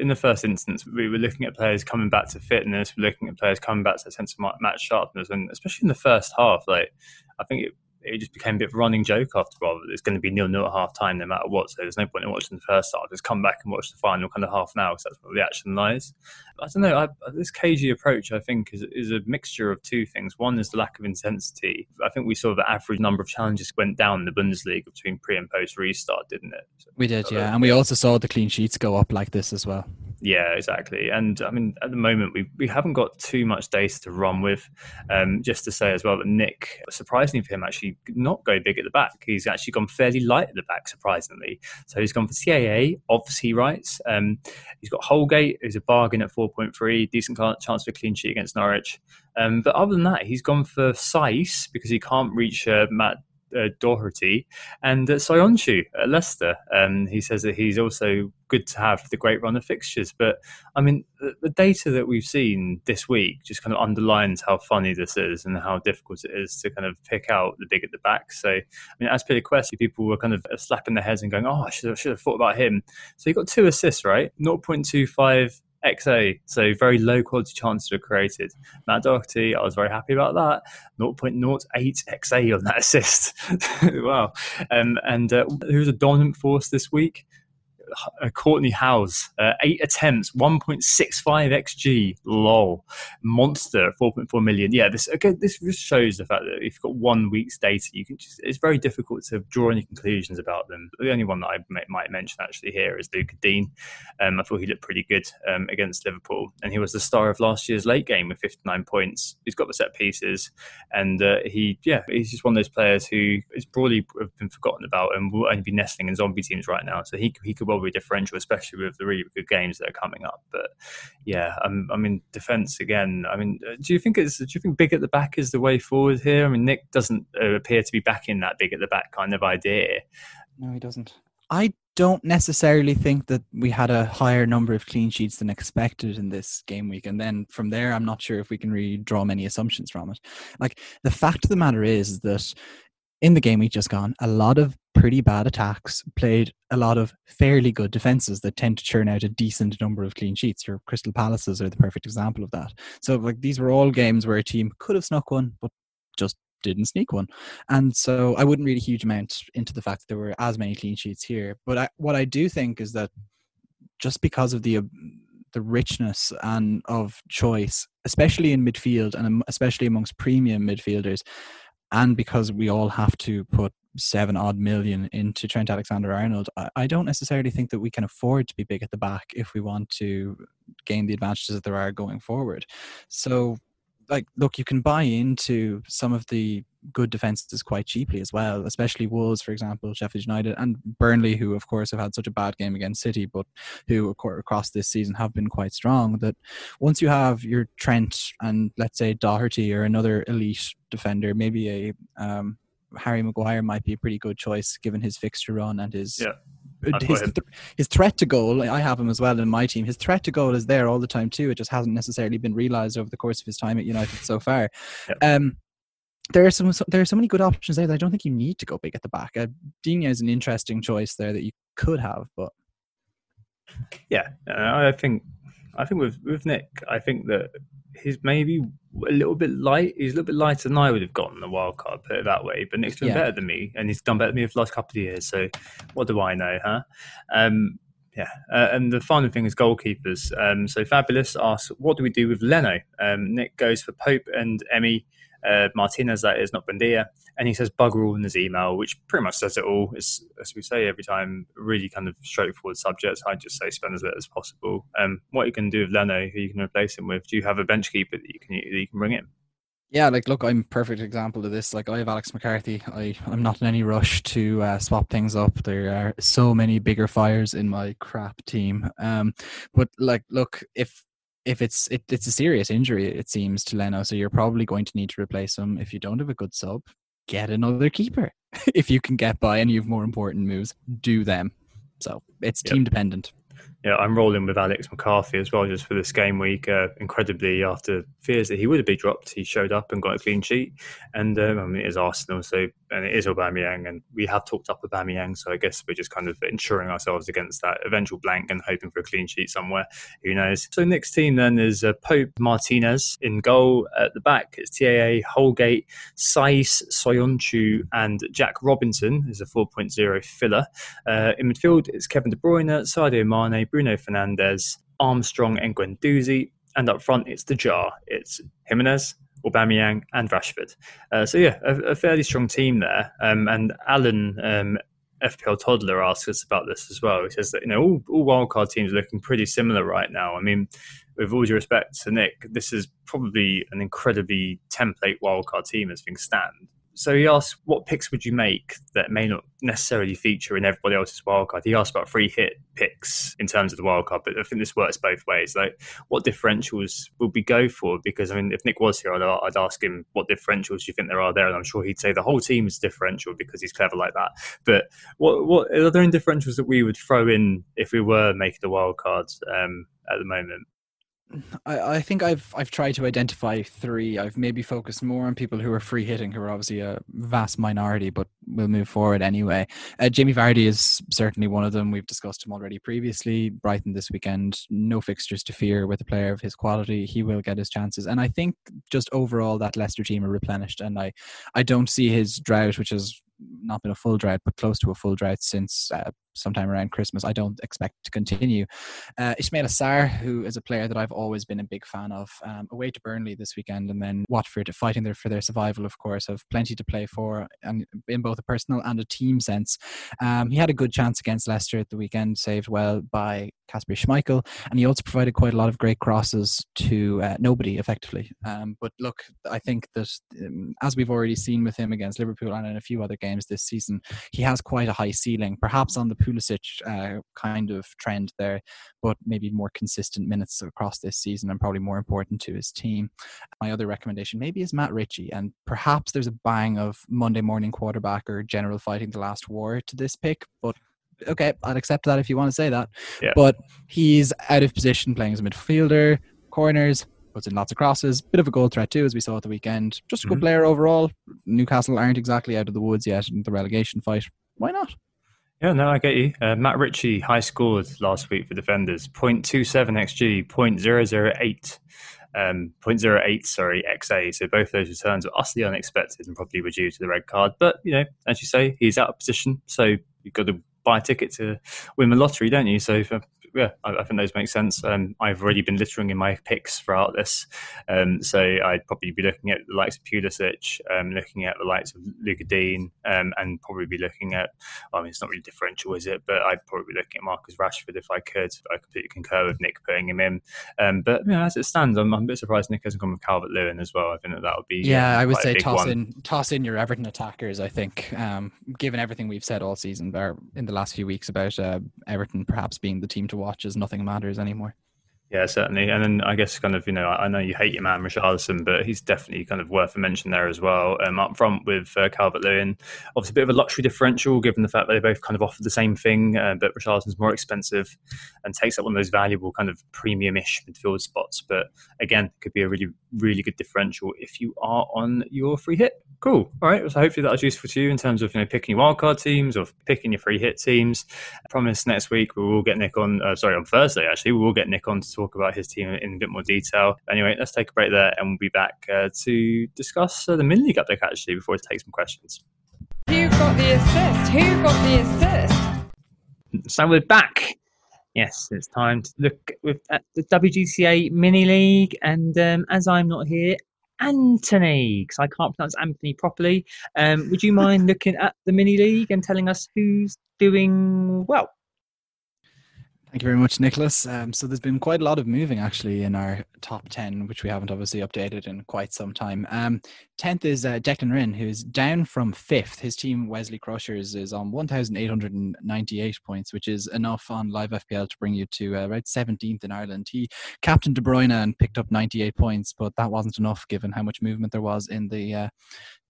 in the first instance, we were looking at players coming back to fitness, we're looking at players coming back to a sense of match sharpness, and especially in the first half, like I think it, it just became a bit of a running joke after a while. It's going to be nil nil at half time no matter what. So there's no point in watching the first half. Just come back and watch the final kind of half an hour because that's where the action lies. I don't know. I, this cagey approach, I think, is, is a mixture of two things. One is the lack of intensity. I think we saw the average number of challenges went down in the Bundesliga between pre and post restart, didn't it? So, we did, yeah. And we also saw the clean sheets go up like this as well. Yeah, exactly. And I mean, at the moment, we, we haven't got too much data to run with. Um, just to say as well that Nick, surprisingly for him, actually not go big at the back. He's actually gone fairly light at the back, surprisingly. So he's gone for TAA, obviously rights. Um, he's got Holgate, who's a bargain at 4.3, decent chance for a clean sheet against Norwich. Um, but other than that, he's gone for Saiss because he can't reach uh, Matt uh, Doherty and uh, Soyuncu at Leicester. Um, he says that he's also good to have the great run of fixtures. But I mean, the, the, data that we've seen this week just kind of underlines how funny this is and how difficult it is to kind of pick out the big at the back. So, I mean, Azpilicueta, people were kind of slapping their heads and going, "Oh, I should should have thought about him." So he got two assists, right? 0.25 XA, so very low quality chances were created. Matt Doherty, I was very happy about that. 0.08 XA on that *laughs* assist. *laughs* wow. Um, and uh, a dominant force this week? Uh, Kortney Hause, uh, eight attempts, 1.65 xg, lol, monster, 4.4 million. Yeah, this again, this just shows the fact that if you've got one week's data, you can just it's very difficult to draw any conclusions about them. The only one that I may, might mention actually here is Lucas Digne. Um, I thought he looked pretty good um, against Liverpool, and he was the star of last year's late game with 59 points. He's got the set pieces, and uh, he, yeah, he's just one of those players who is broadly been forgotten about and will only be nestling in zombie teams right now. So he he could well be differential, especially with the really good games that are coming up. But yeah, um, I mean, defense again. I mean, uh, do you think it's do you think big at the back is the way forward here? I mean, Nick doesn't uh, appear to be backing that big at the back kind of idea. No, he doesn't. I don't necessarily think that we had a higher number of clean sheets than expected in this game week. And then from there, I'm not sure if we can really draw many assumptions from it. Like the fact of the matter is that in the game we've just gone, a lot of pretty bad attacks played a lot of fairly good defenses that tend to churn out a decent number of clean sheets. Your Crystal Palaces are the perfect example of that. So, like, these were all games where a team could have snuck one, but just didn't sneak one. And so I wouldn't read a huge amount into the fact that there were as many clean sheets here. But I, what I do think is that just because of the uh, the richness and of choice, especially in midfield and especially amongst premium midfielders, and because we all have to put seven odd million into Trent Alexander Arnold, I don't necessarily think that we can afford to be big at the back if we want to gain the advantages that there are going forward. So like look you can buy into some of the good defenses quite cheaply as well especially wolves for example sheffield united and burnley who of course have had such a bad game against city but who across this season have been quite strong that once you have your trent and let's say doherty or another elite defender maybe a um, harry maguire might be a pretty good choice given his fixture run and his yeah his, th- his threat to goal, I have him as well in my team. His threat to goal is there all the time too. It just hasn't necessarily been realised over the course of his time at United so far. Yep. Um, there are some there are so many good options there that I don't think you need to go big at the back. Uh, Digne is an interesting choice there that you could have, but yeah, uh, I think I think with with Nick, I think that he's maybe a little bit light. He's a little bit lighter than I would have gotten the wild card, put it that way. But Nick's doing yeah. better than me, and he's done better than me for the last couple of years. So what do I know, huh? Um, yeah, uh, and the final thing is goalkeepers. Um, so Fabulous asks, what do we do with Leno? Um, Nick goes for Pope and Emmy uh, Martinez, that is, not Buendia. And he says bugger all in his email, which pretty much says it all. It's, as we say every time, really kind of straightforward subjects. I just say spend as little as possible. Um, what you can do with Leno, who you can replace him with? Do you have a bench keeper that you can that you can bring in? Yeah, like look, I'm perfect example of this. Like I have Alex McCarthy. I I'm not in any rush to uh, swap things up. There are so many bigger fires in my crap team. Um, but like, look, if if it's it, it's a serious injury, it seems to Leno, so you're probably going to need to replace him. If you don't have a good sub, get another keeper. *laughs* if you can get by and you have more important moves, do them. So it's team yep. Dependent yeah, I'm rolling with Alex McCarthy as well, just for this game week. Uh, incredibly, after fears that he would have been dropped, he showed up and got a clean sheet. And um, I mean, it is Arsenal, so and it is Aubameyang, and we have talked up Aubameyang, so I guess we're just kind of insuring ourselves against that eventual blank and hoping for a clean sheet somewhere. Who knows? So next team then is uh, Pope Martinez in goal. At the back, it's TAA, Holgate, Saiss, Soyuncu, and Jack Robinson is a 4.0 filler. Uh, in midfield, it's Kevin De Bruyne, Sadio Mane, Bruno Fernandes, Armstrong, and Guendouzi. And up front, it's the jar. It's Jimenez, Aubameyang, and Rashford. Uh, so yeah, a, a, fairly strong team there. Um, and Alan um, FPL Toddler asks us about this as well. He says that you know all, all wildcard teams are looking pretty similar right now. I mean, with all due respect to Nick, this is probably an incredibly template wildcard team as things stand so he asked, what picks would you make that may not necessarily feature in everybody else's wildcard? He asked about free hit picks in terms of the wildcard, but I think this works both ways. Like, what differentials would we go for? Because I mean, if Nick was here, I'd, I'd ask him what differentials you think there are there, and I'm sure he'd say the whole team is differential because he's clever like that. But what what are there any differentials that we would throw in if we were making the wildcards um, at the moment? I, I think I've I've tried to identify three. I've maybe focused more on people who are free hitting, who are obviously a vast minority, but we'll move forward anyway. Uh, Jamie Vardy is certainly one of them. We've discussed him already previously. Brighton this weekend, no fixtures to fear with a player of his quality. He will get his chances, and I think just overall that Leicester team are replenished, and I I don't see his drought, which is not been a full drought, but close to a full drought since uh, sometime around Christmas. I don't expect to continue. Uh, Ismaila Sarr, who is a player that I've always been a big fan of, um, away to Burnley this weekend, and then Watford fighting there for their survival. Of course, have plenty to play for, and in both a personal and a team sense. Um, he had a good chance against Leicester at the weekend, saved well by Kasper Schmeichel, and he also provided quite a lot of great crosses to uh, nobody effectively. Um, but look, I think that um, as we've already seen with him against Liverpool and in a few other games this season, he has quite a high ceiling, perhaps on the Pulisic uh, kind of trend there, but maybe more consistent minutes across this season and probably more important to his team. My other recommendation maybe is Matt Ritchie, and perhaps there's a bang of Monday morning quarterback or general fighting the last war to this pick, but okay, I'd accept that if you want to say that. Yeah. But he's out of position playing as a midfielder, corners, puts in lots of crosses, bit of a goal threat too, as we saw at the weekend. Just a good mm-hmm. player overall. Newcastle aren't exactly out of the woods yet in the relegation fight. Why not? Yeah, no, I get you. Uh, Matt Ritchie high scored last week for defenders 0.27 xG, 0.008. Um, 0.08, sorry, XA. So both those returns were utterly unexpected and probably were due to the red card. But, you know, as you say, he's out of position. So you've got to buy a ticket to win the lottery, don't you? So for yeah, I, I, think those make sense. Um, I've already been littering in my picks throughout this, um, so I'd probably be looking at the likes of Pulisic, um, looking at the likes of Lucas Digne, um, and probably be looking at. I mean, it's not really differential, is it? But I'd probably be looking at Marcus Rashford if I could. I completely concur with Nick putting him in. Um, but you know, as it stands, I'm, I'm, a bit surprised Nick hasn't gone with Calvert Lewin as well. I think that that would be yeah. I would say toss one. in toss in your Everton attackers. I think, um, given everything we've said all season, or in the last few weeks about uh, Everton perhaps being the team to watch, is nothing matters matters anymore. Yeah, certainly. And then I guess kind of, you know, I know you hate your man, Richarlison, but he's definitely kind of worth a mention there as well. Um, up front with uh, Calvert Lewin, obviously a bit of a luxury differential given the fact that they both kind of offer the same thing, uh, but Richarlison's more expensive and takes up one of those valuable kind of premium ish midfield spots. But again, could be a really, really good differential if you are on your free hit. Cool. All right. So hopefully that was useful to you in terms of you know picking your wildcard teams or picking your free hit teams. I promise next week we will get Nick on. Uh, sorry, on Thursday actually we will get Nick on to talk about his team in a bit more detail. Anyway, let's take a break there and we'll be back uh, to discuss uh, the mini league update actually before we take some questions. Who got the assist? Who got the assist? So we're back. Yes, it's time to look at the WGTA mini league. And um, as I'm not here, Anthony, because I can't pronounce Anthony properly. Um, would you mind looking at the mini league and telling us who's doing well? Thank you very much, Nicholas. Um, so there's been quite a lot of moving actually in our top 10, which we haven't obviously updated in quite some time. Um, 10th is uh, Declan Rinn, who's down from 5th. His team, Wesley Crushers, is on 1,898 points, which is enough on Live FPL to bring you to uh, about 17th in Ireland. He captained De Bruyne and picked up 98 points, but that wasn't enough given how much movement there was in the uh,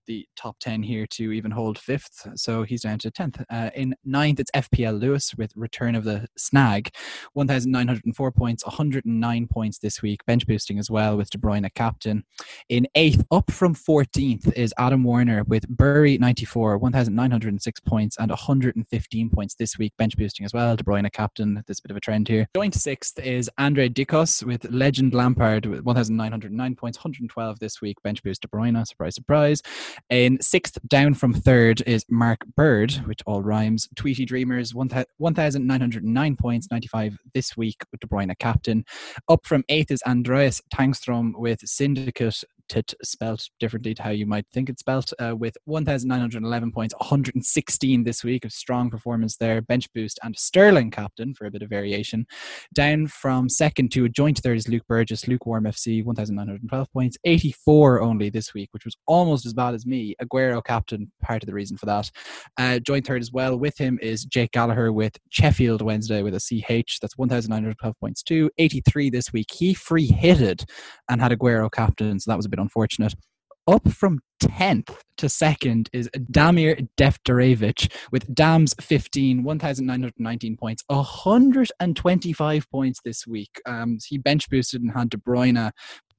the top 10 here to even hold fifth. So he's down to 10th. Uh, in ninth, it's FPL Lewis with return of the snag. 1,904 points, 109 points this week. Bench boosting as well with De Bruyne a captain. In eighth, up from 14th, is Adam Warner with Bury 94, 1,906 points and 115 points this week. Bench boosting as well. De Bruyne a captain. There's a bit of a trend here. Joint sixth is Andre Dikos with Legend Lampard with 1,909 points, 112 this week. Bench boost De Bruyne. Surprise, surprise. In sixth, down from third, is Mark Bird, which all rhymes. Tweety Dreamers, 1,909 points, 95 this week with De Bruyne a captain. Up from eighth is Andreas Tangstrom with Syndicate tit spelt differently to how you might think it's spelt, uh, with 1,911 points, 116 this week of strong performance there. Bench boost and Sterling captain for a bit of variation. Down from second to a joint third is Luke Burgess, Lukewarm FC, 1,912 points, 84 only this week, which was almost as bad as me. Aguero captain, part of the reason for that. Uh, joint third as well with him is Jake Gallagher with Sheffield Wednesday with a CH. That's 1,912 points too. 83 this week. He free hitted and had Aguero captain, so that was a bit unfortunate. Up from 10th to second is Damir Defterevic with Dams 15, 1,919 points, 125 points this week. Um, he bench boosted and had De Bruyne.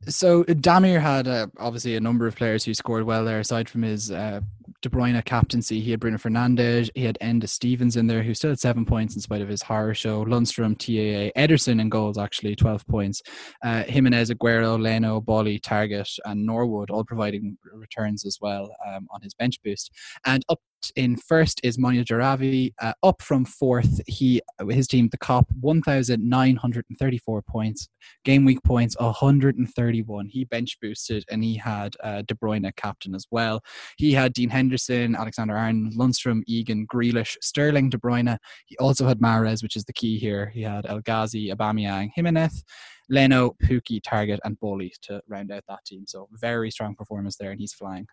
So Damir had uh, obviously a number of players who scored well there, aside from his uh, De Bruyne captaincy. He had Bruno Fernandes, he had Enda Stevens in there, who still had seven points in spite of his horror show. Lundstram, TAA, Ederson in goals, actually, 12 points. Uh, Jimenez, Aguero, Leno, Boly, Targett, and Norwood all providing returns as well um, on his bench boost. And up in first is Manu Jaravi. Uh, up from fourth, he his team, the Cop, 1,934 points. Game week points, 131. He bench boosted and he had uh, De Bruyne captain as well. He had Dean Henderson, Alexander Arnold, Lundstram, Egan, Grealish, Sterling, De Bruyne. He also had Mahrez, which is the key here. He had El Ghazi, Aubameyang, Jimenez. Leno, Pukki, Targett, and Boly to round out that team. So very strong performance there, and he's flying.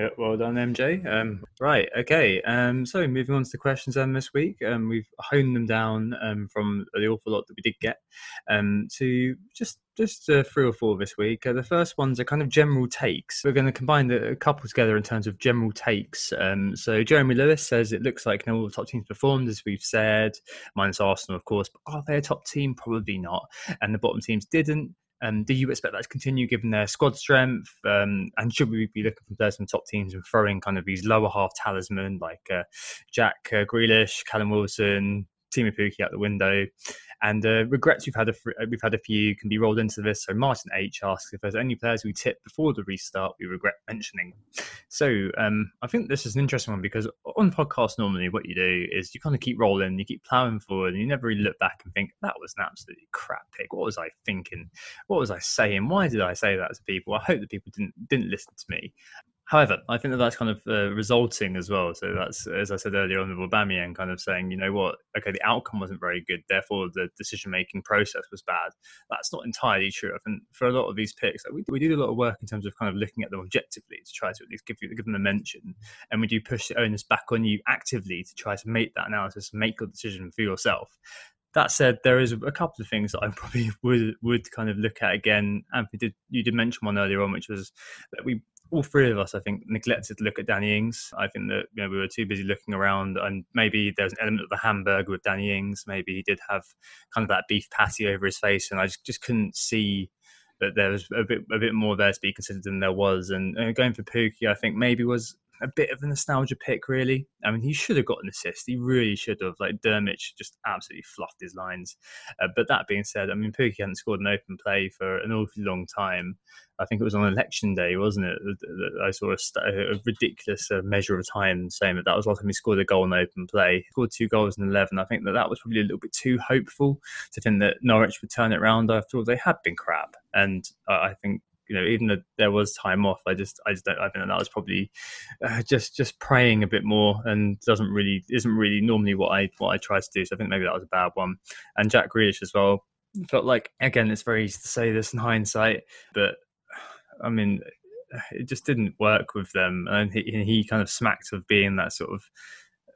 Yeah, well done, MJ. Um, right, okay. Um, so moving on to the questions then this week, um, we've honed them down um, from the awful lot that we did get um, to just just uh, three or four this week. Uh, the first ones are kind of general takes. We're going to combine the, a couple together in terms of general takes. Um, so Jeremy Lewis says it looks like you know, all the top teams performed as we've said, minus Arsenal, of course. But are they a top team? Probably not. And the bottom teams didn't. Um, do you expect that to continue given their squad strength? Um, and should we be looking for players from top teams and throwing kind of these lower half talisman like uh, Jack uh, Grealish, Callum Wilson, Teemu Pukki out the window? And uh, regrets we've had a we've had a few can be rolled into this. So Martin H asks if there's any players we tipped before the restart we regret mentioning. So um, I think this is an interesting one because on podcasts normally what you do is you kind of keep rolling, you keep ploughing forward, and you never really look back and think that was an absolutely crap pick. What was I thinking? What was I saying? Why did I say that to people? I hope that people didn't didn't listen to me. However, I think that that's kind of uh, resulting as well. So that's, as I said earlier on with Aubameyang, kind of saying, you know what, okay, the outcome wasn't very good, therefore the decision making process was bad. That's not entirely true. I think for a lot of these picks, we, we do a lot of work in terms of kind of looking at them objectively to try to at least give you give them a mention, and we do push the onus back on you actively to try to make that analysis, make your decision for yourself that said, there is a couple of things that I *laughs* probably would would kind of look at again. Anthony did you did mention one earlier on, which was that we all three of us, I think, neglected to look at Danny Ings. I think that you know we were too busy looking around, and maybe there's an element of the hamburger with Danny Ings. Maybe he did have kind of that beef patty over his face, and I just, just couldn't see that there was a bit a bit more there to be considered than there was. And uh, going for Pukki, I think maybe was a bit of a nostalgia pick, really. I mean, he should have got an assist. He really should have. Like Drmic just absolutely fluffed his lines. Uh, but that being said, I mean, Pukki hadn't scored an open play for an awfully long time. I think it was on election day, wasn't it? I saw a, a ridiculous uh, measure of time saying that that was the last time he scored a goal in open play. He scored two goals in 11. I think that that was probably a little bit too hopeful to think that Norwich would turn it around after all they had been crap. And uh, I think you know, even though there was time off, I just, I just don't, I think that was probably uh, just, just praying a bit more and doesn't really, isn't really normally what I, what I try to do. So I think maybe that was a bad one. And Jack Grealish as well felt like, again, it's very easy to say this in hindsight, but I mean, it just didn't work with them, and he, he kind of smacked of being that sort of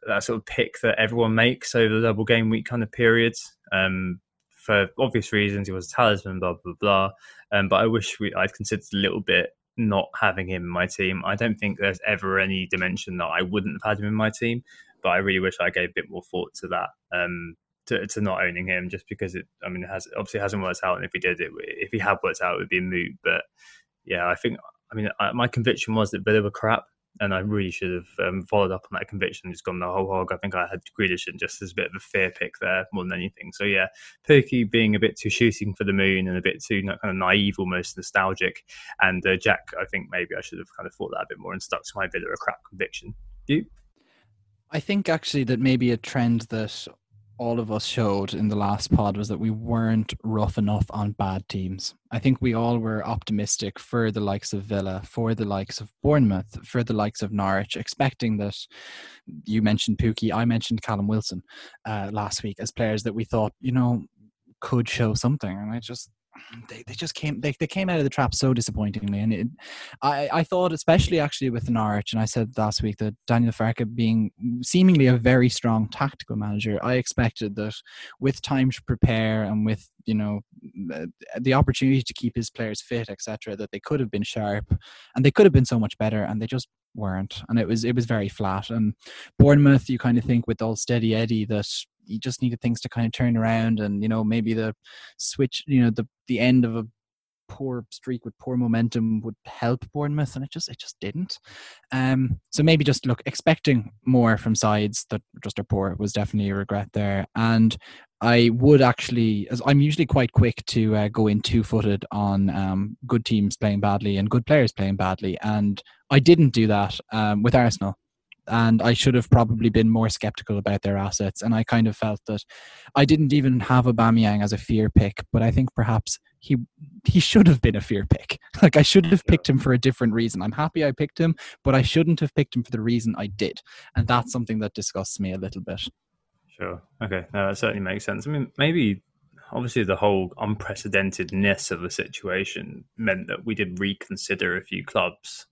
that sort of pick that everyone makes over the double game week kind of periods. Um, for obvious reasons, he was a talisman, blah blah blah. Um, but I wish we, I'd considered a little bit not having him in my team. I don't think there's ever any dimension that I wouldn't have had him in my team, but I really wish I gave a bit more thought to that. Um, to, to not owning him just because it, I mean, it has obviously hasn't worked out. And if he did it, if he had worked out, it would be a moot. But yeah, I think, I mean, I, my conviction was that Villa were crap and I really should have um, followed up on that conviction just gone the whole hog. I think I had Grealish and just as a bit of a fear pick there more than anything. So yeah, Pukki being a bit too shooting for the moon and a bit too kind of naive, almost nostalgic, and uh, Jack, I think maybe I should have kind of thought that a bit more and stuck to my Villa a crap conviction. You? I think actually that maybe a trend that all of us showed in the last pod was that we weren't rough enough on bad teams. I think we all were optimistic for the likes of Villa, for the likes of Bournemouth, for the likes of Norwich, expecting that you mentioned Pukki, I mentioned Callum Wilson uh, last week as players that we thought, you know, could show something. And I just they, they just came they, they came out of the trap so disappointingly and it, I, I thought especially actually with Norwich and I said last week that Daniel Farke being seemingly a very strong tactical manager I expected that with time to prepare and with you know uh, the opportunity to keep his players fit etc that they could have been sharp and they could have been so much better and they just weren't. And it was it was very flat. And Bournemouth you kind of think with all steady Eddie that you just needed things to kind of turn around and you know maybe the switch you know the the end of a poor streak with poor momentum would help Bournemouth, and it just it just didn't. Um, so maybe just look expecting more from sides that just are poor was definitely a regret there. And I would actually, as I'm usually quite quick to uh, go in two footed on um, good teams playing badly and good players playing badly, and I didn't do that um, with Arsenal and I should have probably been more skeptical about their assets. And I kind of felt that I didn't even have Aubameyang as a fear pick, but I think perhaps he he should have been a fear pick. *laughs* Like I should have picked him for a different reason. I'm happy I picked him, but I shouldn't have picked him for the reason I did, and that's something that disgusts me a little bit. Sure. Okay. No, that certainly makes sense. I mean, maybe obviously the whole unprecedentedness of the situation meant that we did reconsider a few clubs.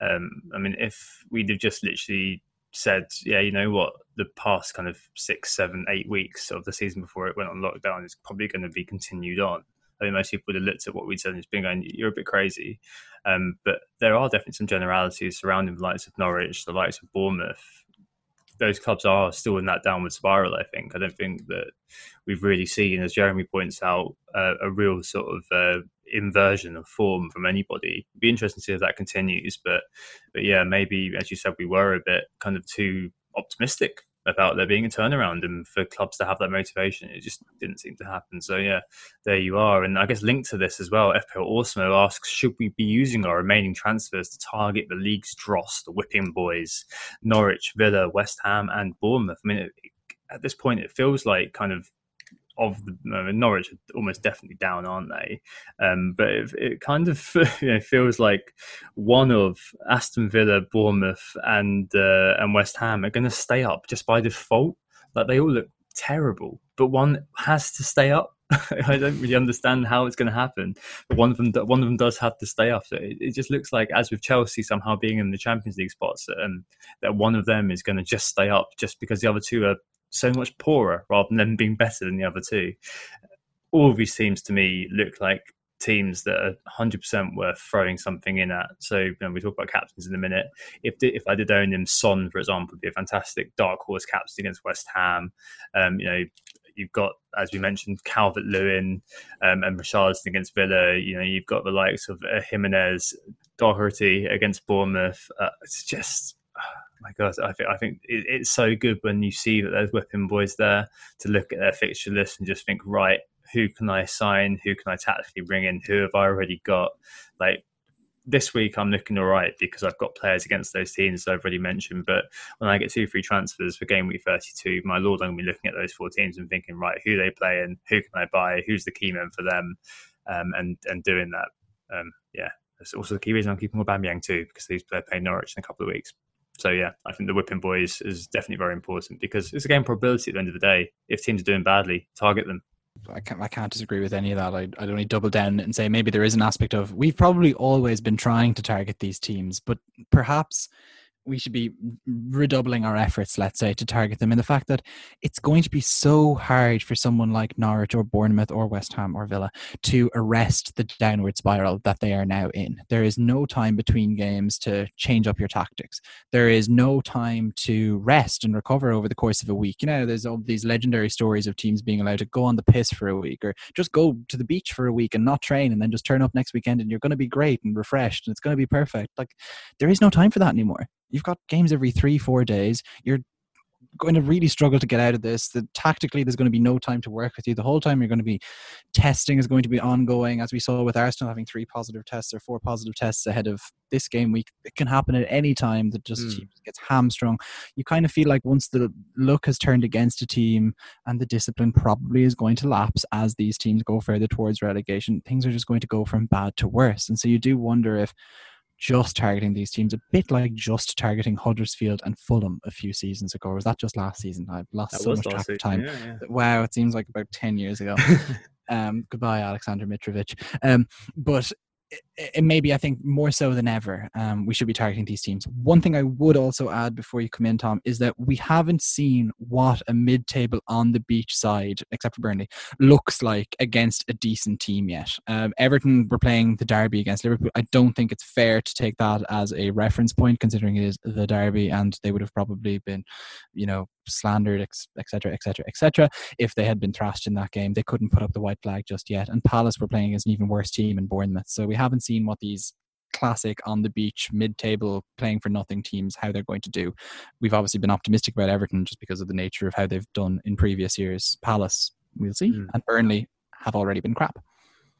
Um, I mean, if we'd have just literally said, yeah, you know what, the past kind of six, seven, eight weeks of the season before it went on lockdown is probably going to be continued on. I think most people would have looked at what we'd said and just been going, you're a bit crazy. Um, but there are definitely some generalities surrounding the likes of Norwich, the likes of Bournemouth, those clubs are still in that downward spiral. I think. I don't think that we've really seen, as Jeremy points out, uh, a real sort of uh, inversion of form from anybody. It'd be interesting to see if that continues. But but yeah, maybe as you said, we were a bit kind of too optimistic about there being a turnaround and for clubs to have that motivation. It just didn't seem to happen. So yeah, there you are. And I guess linked to this as well, FPL Osmo asks, should we be using our remaining transfers to target the league's dross, the whipping boys, Norwich, Villa, West Ham, and Bournemouth? I mean, it, at this point, it feels like kind of of the uh, Norwich are almost definitely down, aren't they? Um, but it, it, kind of *laughs* you know, feels like one of Aston Villa, Bournemouth, and uh, and West Ham are going to stay up just by default. Like they all look terrible, but one has to stay up. *laughs* I don't really understand how it's going to happen. But one of them, one of them does have to stay up. So it, it, just looks like, as with Chelsea somehow being in the Champions League spots, um, that one of them is going to just stay up, just because the other two are so much poorer rather than them being better than the other two. All these teams to me look like teams that are 100% worth throwing something in at. So you know, we talk about captains in a minute. If if I did own him, Son, for example, would be a fantastic dark horse captain against West Ham. Um, you know, you've got, as we mentioned, Calvert Lewin um, and Richarlison against Villa. You know, you've got the likes of uh, Jimenez, Doherty against Bournemouth. Uh, it's just my God, I think I think it, it's so good when you see that there's whipping boys there to look at their fixture list and just think, right, who can I sign? Who can I tactically bring in? Who have I already got? Like this week, I'm looking all right because I've got players against those teams I've already mentioned. But when I get two free transfers for game week 32, my lord, I'm going to be looking at those four teams and thinking, right, who they play and who can I buy? Who's the key man for them? Um, and and doing that, um, yeah. That's also the key reason I'm keeping Aubameyang too because these players play Norwich in a couple of weeks. So yeah, I think the whipping boys is definitely very important because it's a game probability at the end of the day. If teams are doing badly, target them. I can't, I can't disagree with any of that. I'd, I'd only double down and say maybe there is an aspect of we've probably always been trying to target these teams, but perhaps we should be redoubling our efforts, let's say, to target them. And the fact that it's going to be so hard for someone like Norwich or Bournemouth or West Ham or Villa to arrest the downward spiral that they are now in. There is no time between games to change up your tactics. There is no time to rest and recover over the course of a week. You know, there's all these legendary stories of teams being allowed to go on the piss for a week or just go to the beach for a week and not train and then just turn up next weekend and you're going to be great and refreshed and it's going to be perfect. Like, there is no time for that anymore. You've got games every three, four days. You're going to really struggle to get out of this. The, tactically, there's going to be no time to work with you. The whole time you're going to be testing is going to be ongoing, as we saw with Arsenal having three positive tests or four positive tests ahead of this game week. It can happen at any time that just mm. gets hamstrung. You kind of feel like once the luck has turned against a team and the discipline probably is going to lapse as these teams go further towards relegation, things are just going to go from bad to worse. And so you do wonder if just targeting these teams, a bit like just targeting Huddersfield and Fulham a few seasons ago. Or was that just last season? I've lost that so much track of time. Yeah, yeah. Wow, it seems like about 10 years ago. *laughs* um, goodbye, Aleksandar Mitrovic. Um, but it, maybe I think more so than ever, um, we should be targeting these teams. One thing I would also add before you come in, Tom, is that we haven't seen what a mid-table on the beach side, except for Burnley, looks like against a decent team yet. Um, Everton were playing the derby against Liverpool. I don't think it's fair to take that as a reference point, considering it is the derby, and they would have probably been, you know, slandered, etc., etc., etc. If they had been thrashed in that game, they couldn't put up the white flag just yet. And Palace were playing as an even worse team in Bournemouth, so we haven't seen what these classic on the beach mid-table playing for nothing teams how they're going to do. We've obviously been optimistic about everton just because of the nature of how they've done in previous years. Palace we'll see. Mm. and burnley have already been crap.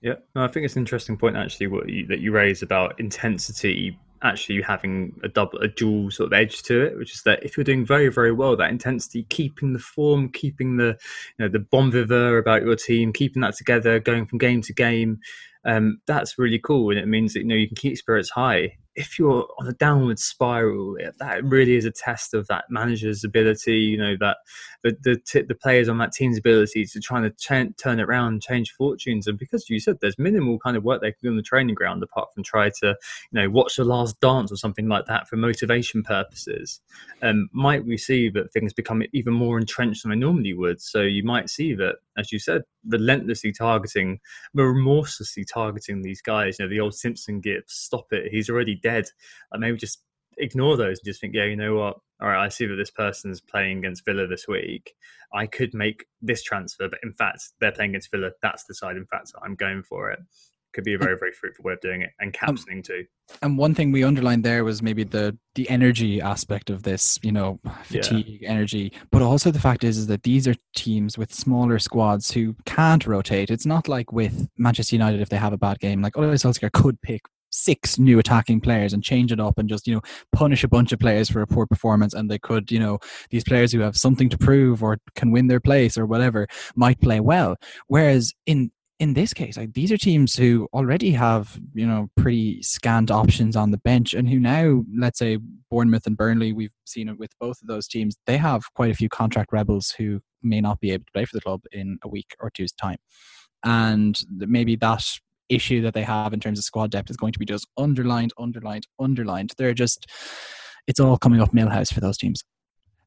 Yeah no, i think it's an interesting point actually what you, that you raise about intensity actually having a double a dual sort of edge to it which is that if you're doing very very well that intensity keeping the form keeping the you know the bon vivant about your team keeping that together going from game to game um, that's really cool and it means that you know you can keep spirits high if you're on a downward spiral, that really is a test of that manager's ability. You know that the the, t- the players on that team's ability to try to ch- turn it around, change fortunes. And because you said there's minimal kind of work they can do on the training ground apart from try to you know watch the last dance or something like that for motivation purposes. Um, might we see that things become even more entrenched than they normally would? So you might see that, as you said, relentlessly targeting, remorselessly targeting these guys. You know the old Simpson gifts. Stop it. He's already dead dead. Like maybe just ignore those and just think, yeah, you know what? All right, I see that this person's playing against Villa this week. I could make this transfer, but in fact, they're playing against Villa. That's the side. In fact, I'm going for it. Could be a very, very fruitful way of doing it, and um, captioning um, too. And one thing we underlined there was maybe the the energy aspect of this, you know, fatigue, yeah. energy, but also the fact is is that these are teams with smaller squads who can't rotate. It's not like with Manchester United if they have a bad game, like Ole Solskjaer could pick six new attacking players and change it up and just you know punish a bunch of players for a poor performance and they could you know these players who have something to prove or can win their place or whatever might play well. Whereas in in this case like these are teams who already have you know pretty scant options on the bench and who now let's say Bournemouth and Burnley we've seen it with both of those teams they have quite a few contract rebels who may not be able to play for the club in a week or two's time. And maybe that issue that they have in terms of squad depth is going to be just underlined, underlined, underlined. They're just, it's all coming up Milhouse for those teams.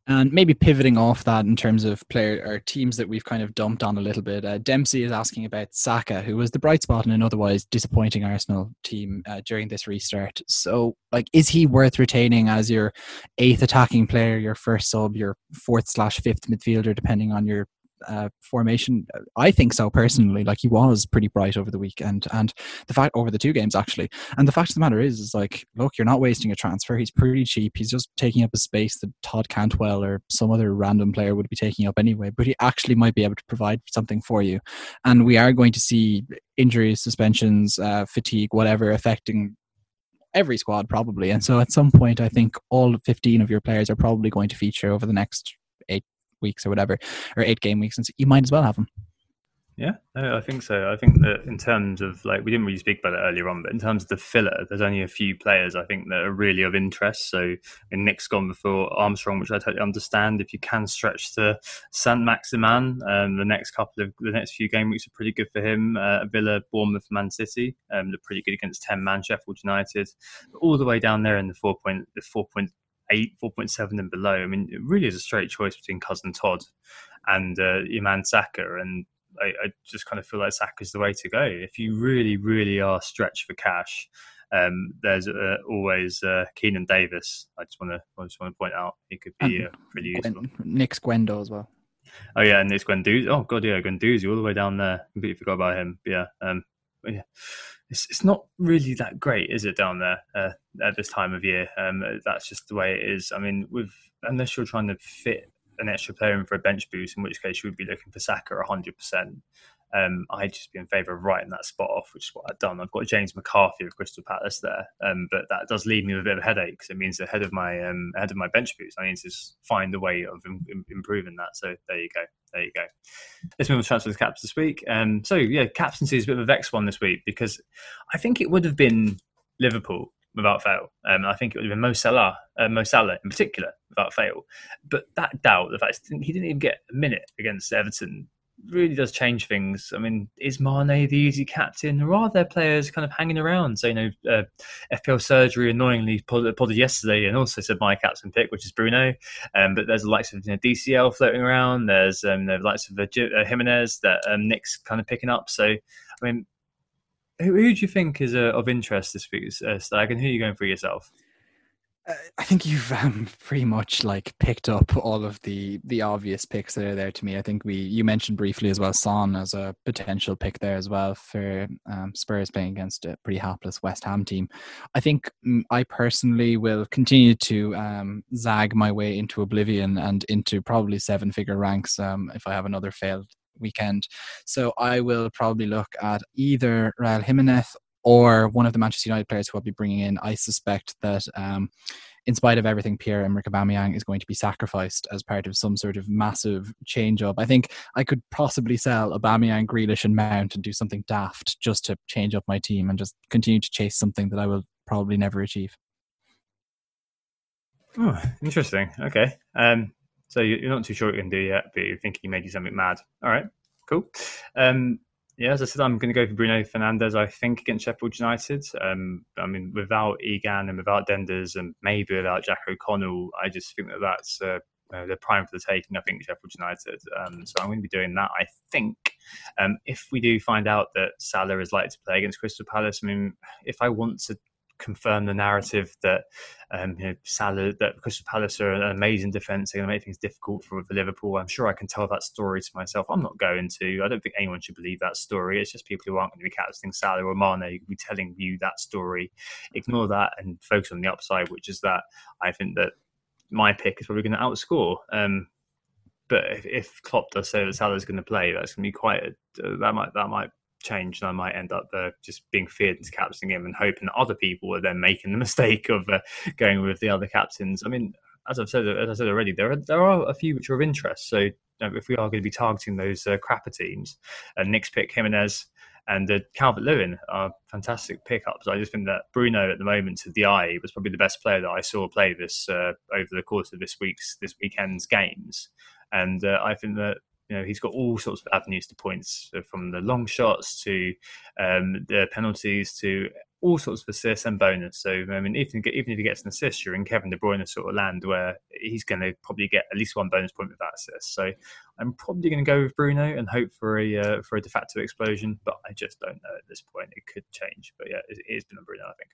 And maybe pivoting off that in terms of player or teams that we've kind of dumped on a little bit. Uh, Dempsey is asking about Saka, who was the bright spot in an otherwise disappointing Arsenal team uh, during this restart. So, like, is he worth retaining as your eighth attacking player, your first sub, your fourth slash fifth midfielder, depending on your uh, formation. I think so personally. Like he was pretty bright over the weekend, and the fact over the two games actually. And the fact of the matter is, is like, look, you're not wasting a transfer. He's pretty cheap. He's just taking up a space that Todd Cantwell or some other random player would be taking up anyway. But he actually might be able to provide something for you. And we are going to see injuries, suspensions, uh, fatigue, whatever affecting every squad probably. And so at some point, I think all 15 of your players are probably going to feature over the next weeks or whatever, or eight game weeks, and so you might as well have them. Yeah, I think so. I think that in terms of like we didn't really speak about it earlier on, but in terms of the filler, there's only a few players I think that are really of interest. So and Nick's gone before Armstrong, which I totally understand. If you can stretch to Saint Maximin, um, the next couple of the next few game weeks are pretty good for him. Uh, Villa, Bournemouth, Man City, um, they're pretty good against ten man Sheffield United, all the way down there in the four point the four point 4.8, 4.7 and below. I mean, it really is a straight choice between Cousin Todd and uh, your man Saka. And I, I just kind of feel like Saka is the way to go. If you really, really are stretched for cash, um, there's uh, always uh, Keinan Davis. I just want to, I just want to point out he could be uh, pretty useful. Gwen, Nick's Gwendo as well. Oh yeah, and it's Guendouzi. Oh god, yeah, Guendouzi all the way down there. Completely forgot about him. But yeah, um, yeah, it's it's not really that great, is it, down there uh, at this time of year? Um, that's just the way it is. I mean, with unless you're trying to fit an extra player in for a bench boost, in which case you would be looking for Saka 100 percent um, I'd just be in favour of writing that spot off, which is what I've done. I've got James McCarthy of Crystal Palace there, um, but that does leave me with a bit of a headache because it means ahead of my um, ahead of my bench boost, I need to find a way of Im- improving that. So there you go, there you go. Let's move on to transfer caps this week. Um, so yeah, captaincy is a bit of a vex one this week because I think it would have been Liverpool without fail. Um, I think it would have been Mo Salah, uh, Mo Salah in particular without fail. But that doubt, the fact he didn't even get a minute against Everton really does change things. I mean, is Mane the easy captain, or are there players kind of hanging around? So, you know, uh, FPL surgery annoyingly podded yesterday and also said my captain pick, which is Bruno. Um, but there's the likes of you know, DCL floating around. There's um, the likes of uh, uh, Jimenez that um, Nick's kind of picking up. So, I mean, who, who do you think is uh, of interest this week, uh, Stag, and who are you going for yourself? I think you've *laughs* um, pretty much like picked up all of the the obvious picks that are there to me. I think we you mentioned briefly as well Son as a potential pick there as well for um, Spurs playing against a pretty hapless West Ham team. I think mm, I personally will continue to um, zag my way into oblivion and into probably seven figure ranks um, if I have another failed weekend. So I will probably look at either Raul Jimenez or one of the Manchester United players who I'll be bringing in. I suspect that, um, in spite of everything, Pierre Emerick Aubameyang is going to be sacrificed as part of some sort of massive change up. I think I could possibly sell Aubameyang, Grealish, and Mount and do something daft just to change up my team and just continue to chase something that I will probably never achieve. Oh, interesting. Okay. Um, so you're not too sure what you can do yet, but you're thinking maybe something mad. All right, cool. Um, yeah, as I said, I'm going to go for Bruno Fernandes. I think against Sheffield United. Um, I mean, without Egan and without Denders and maybe without Jack O'Connell, I just think that that's uh, the prime for the taking. I think Sheffield United. Um, so I'm going to be doing that. I think um, if we do find out that Salah is likely to play against Crystal Palace, I mean, if I want to confirm the narrative that um, you know, Salah, that Crystal Palace are an amazing defence, they're going to make things difficult for, for Liverpool. I'm sure I can tell that story to myself. I'm not going to. I don't think anyone should believe that story. It's just people who aren't going to be captaining Salah or Mane who be telling you that story. Ignore that and focus on the upside, which is that I think that my pick is probably going to outscore. Um, but if, if Klopp does say that Salah's going to play, that's going to be quite a, that might that might change and I might end up uh, just being feared into captaining him and hoping that other people are then making the *laughs* mistake of uh, going with the other captains. I mean, as I've said, as I said already, there are there are a few which are of interest. So you know, if we are going to be targeting those uh, crapper teams, uh, Nick's pick Jimenez and uh, Calvert Lewin are fantastic pickups. I just think that Bruno at the moment to the eye was probably the best player that I saw play this uh, over the course of this week's this weekend's games. And uh, I think that you know, he's got all sorts of avenues to points, so from the long shots to um, the penalties to all sorts of assists and bonus. So I mean, even even if he gets an assist, you're in Kevin De Bruyne sort of land where he's going to probably get at least one bonus point with that assist. So I'm probably going to go with Bruno and hope for a uh, for a de facto explosion, but I just don't know at this point. It could change, but yeah, it, it has been a Bruno, I think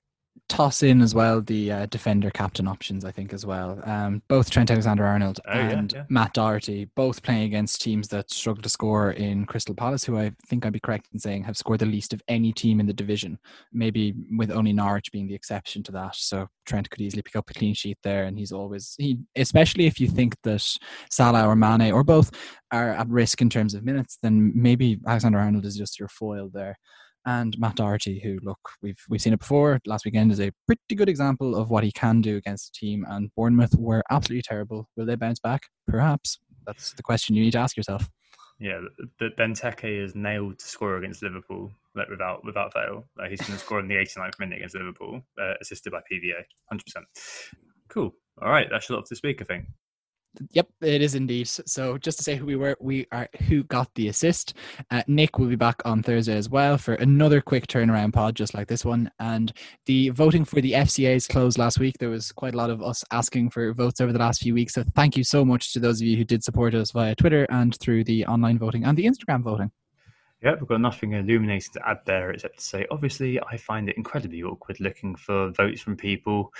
toss in as well the uh, defender captain options, I think, as well. Um, both Trent Alexander Arnold oh, and yeah, yeah. Matt Doherty, both playing against teams that struggle to score in Crystal Palace, who I think I'd be correct in saying have scored the least of any team in the division, maybe with only Norwich being the exception to that. So Trent could easily pick up a clean sheet there, and he's always, he, especially if you think that Salah or Mane or both are at risk in terms of minutes, then maybe Alexander Arnold is just your foil there and Matt Doherty, who look we've we've seen it before. Last weekend is a pretty good example of what he can do against a team. And Bournemouth were absolutely terrible. Will they bounce back? Perhaps. That's the question you need to ask yourself. Yeah, but Benteke is nailed to score against Liverpool, like without without fail. Like he's going to score in the 89th minute against Liverpool, uh, assisted by PVA, hundred percent. Cool. All right, that's a lot to speak. I think. Yep, it is indeed. So just to say who we were, we are who got the assist. Uh, Nick will be back on Thursday as well for another quick turnaround pod, just like this one. And the voting for the FCAs closed last week. There was quite a lot of us asking for votes over the last few weeks. So thank you so much to those of you who did support us via Twitter and through the online voting and the Instagram voting. Yeah, we've got nothing illuminating to add there except to say, obviously, I find it incredibly awkward looking for votes from people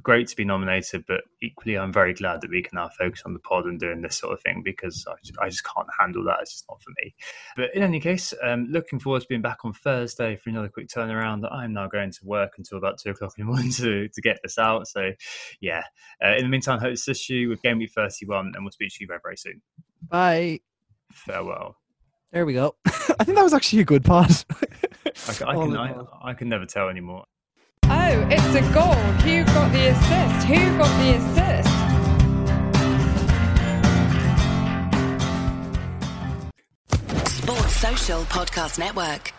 great to be nominated, but equally, I'm very glad that we can now focus on the pod and doing this sort of thing because I, I just can't handle that. It's just not for me. But in any case, um, looking forward to being back on Thursday for another quick turnaround. I'm now going to work until about two o'clock in the *laughs* morning to, to get this out. So, yeah. Uh, in the meantime, hope see you with Game Week 31, and we'll speak to you very, very soon. Bye. Farewell. There we go. *laughs* I think that was actually a good pod. *laughs* I, I, can, I, I can never tell anymore. Oh, it's a goal. Who got the assist? Who got the assist? Sports Social Podcast Network.